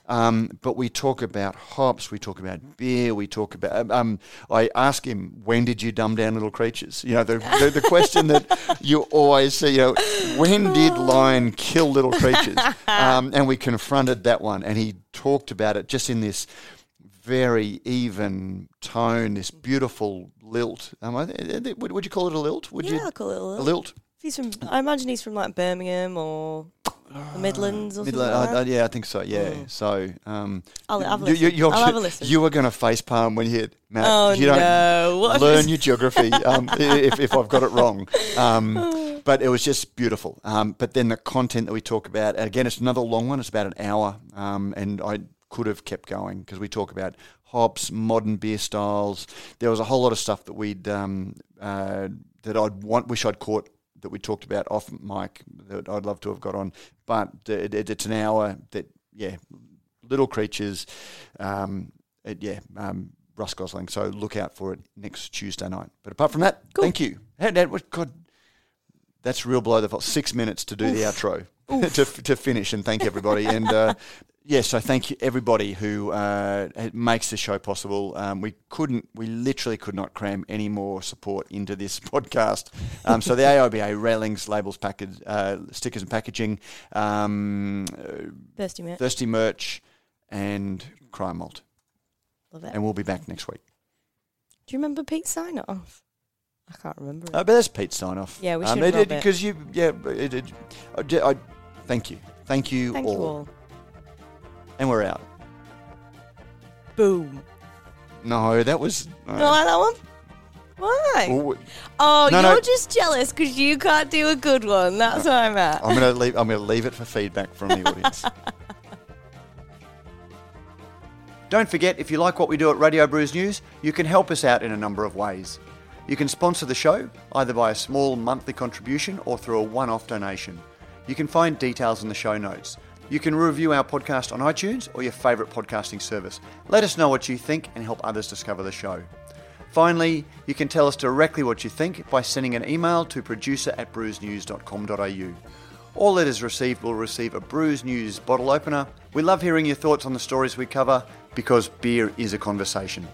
Um, but we talk about hops, we talk about beer, we talk about. Um, I ask him, when did you dumb down little creatures? You know, the, the, the question that you always say, you know, when did lion kill little creatures? Um, and we confronted that one, and he talked about it just in this very even tone, this beautiful lilt. Um, I, would, would you call it a lilt? Would yeah, you I'll call it a a little. lilt? He's from. I imagine he's from like Birmingham or the Midlands or Midland- something. I- Like I- yeah, I think so. Yeah, Mm. so um, I'll have a you- you- listen. you're- I'll have a listen. You are going to face palm when you hit Matt. oh you don't no! Learn your geography um, if, if I've got it wrong. Um, but it was just beautiful. Um, but then the content that we talk about, again, it's another long one. It's about an hour, um, and I could have kept going because we talk about hops, modern beer styles. There was a whole lot of stuff that we'd um, uh, that I'd want, wish I'd caught that we talked about off mic that I'd love to have got on. But it, it, it's an hour that yeah, little creatures. Um, it, yeah. Um, Russ Gosling. So look out for it next Tuesday night. But apart from that, Cool. thank you. Hey, Dad, what, God, that's real below the fault. Six minutes to do the outro to, to finish and thank everybody. and uh, yeah, so thank you everybody who uh, makes the show possible. Um, we couldn't, we literally could not cram any more support into this podcast. Um, so the AIBA railings, labels, package, uh, stickers and packaging, um, uh, Thirsty mate. thirsty merch, and Cryer Malt. Love it. And we'll be back next week. Do you remember Pete sign off? I can't remember. Uh, but that's Pete's sign off. Yeah, we um, should because you, yeah, it, it, I, I- thank you, thank you Thank all, you all. And we're out. Boom. No, that was. You don't like that one? Why? Well, oh, No, you're no. just jealous because you can't do a good one. That's where I'm at. I'm gonna leave. I'm gonna leave it for feedback from the audience. Don't forget, if you like what we do at Radio Brews News, you can help us out in a number of ways. You can sponsor the show either by a small monthly contribution or through a one-off donation. You can find details in the show notes. You can review our podcast on iTunes or your favourite podcasting service. Let us know what you think and help others discover the show. Finally, you can tell us directly what you think by sending an email to producer at brewsnews.com.au. All letters received will receive a Brews News bottle opener. We love hearing your thoughts on the stories we cover because beer is a conversation.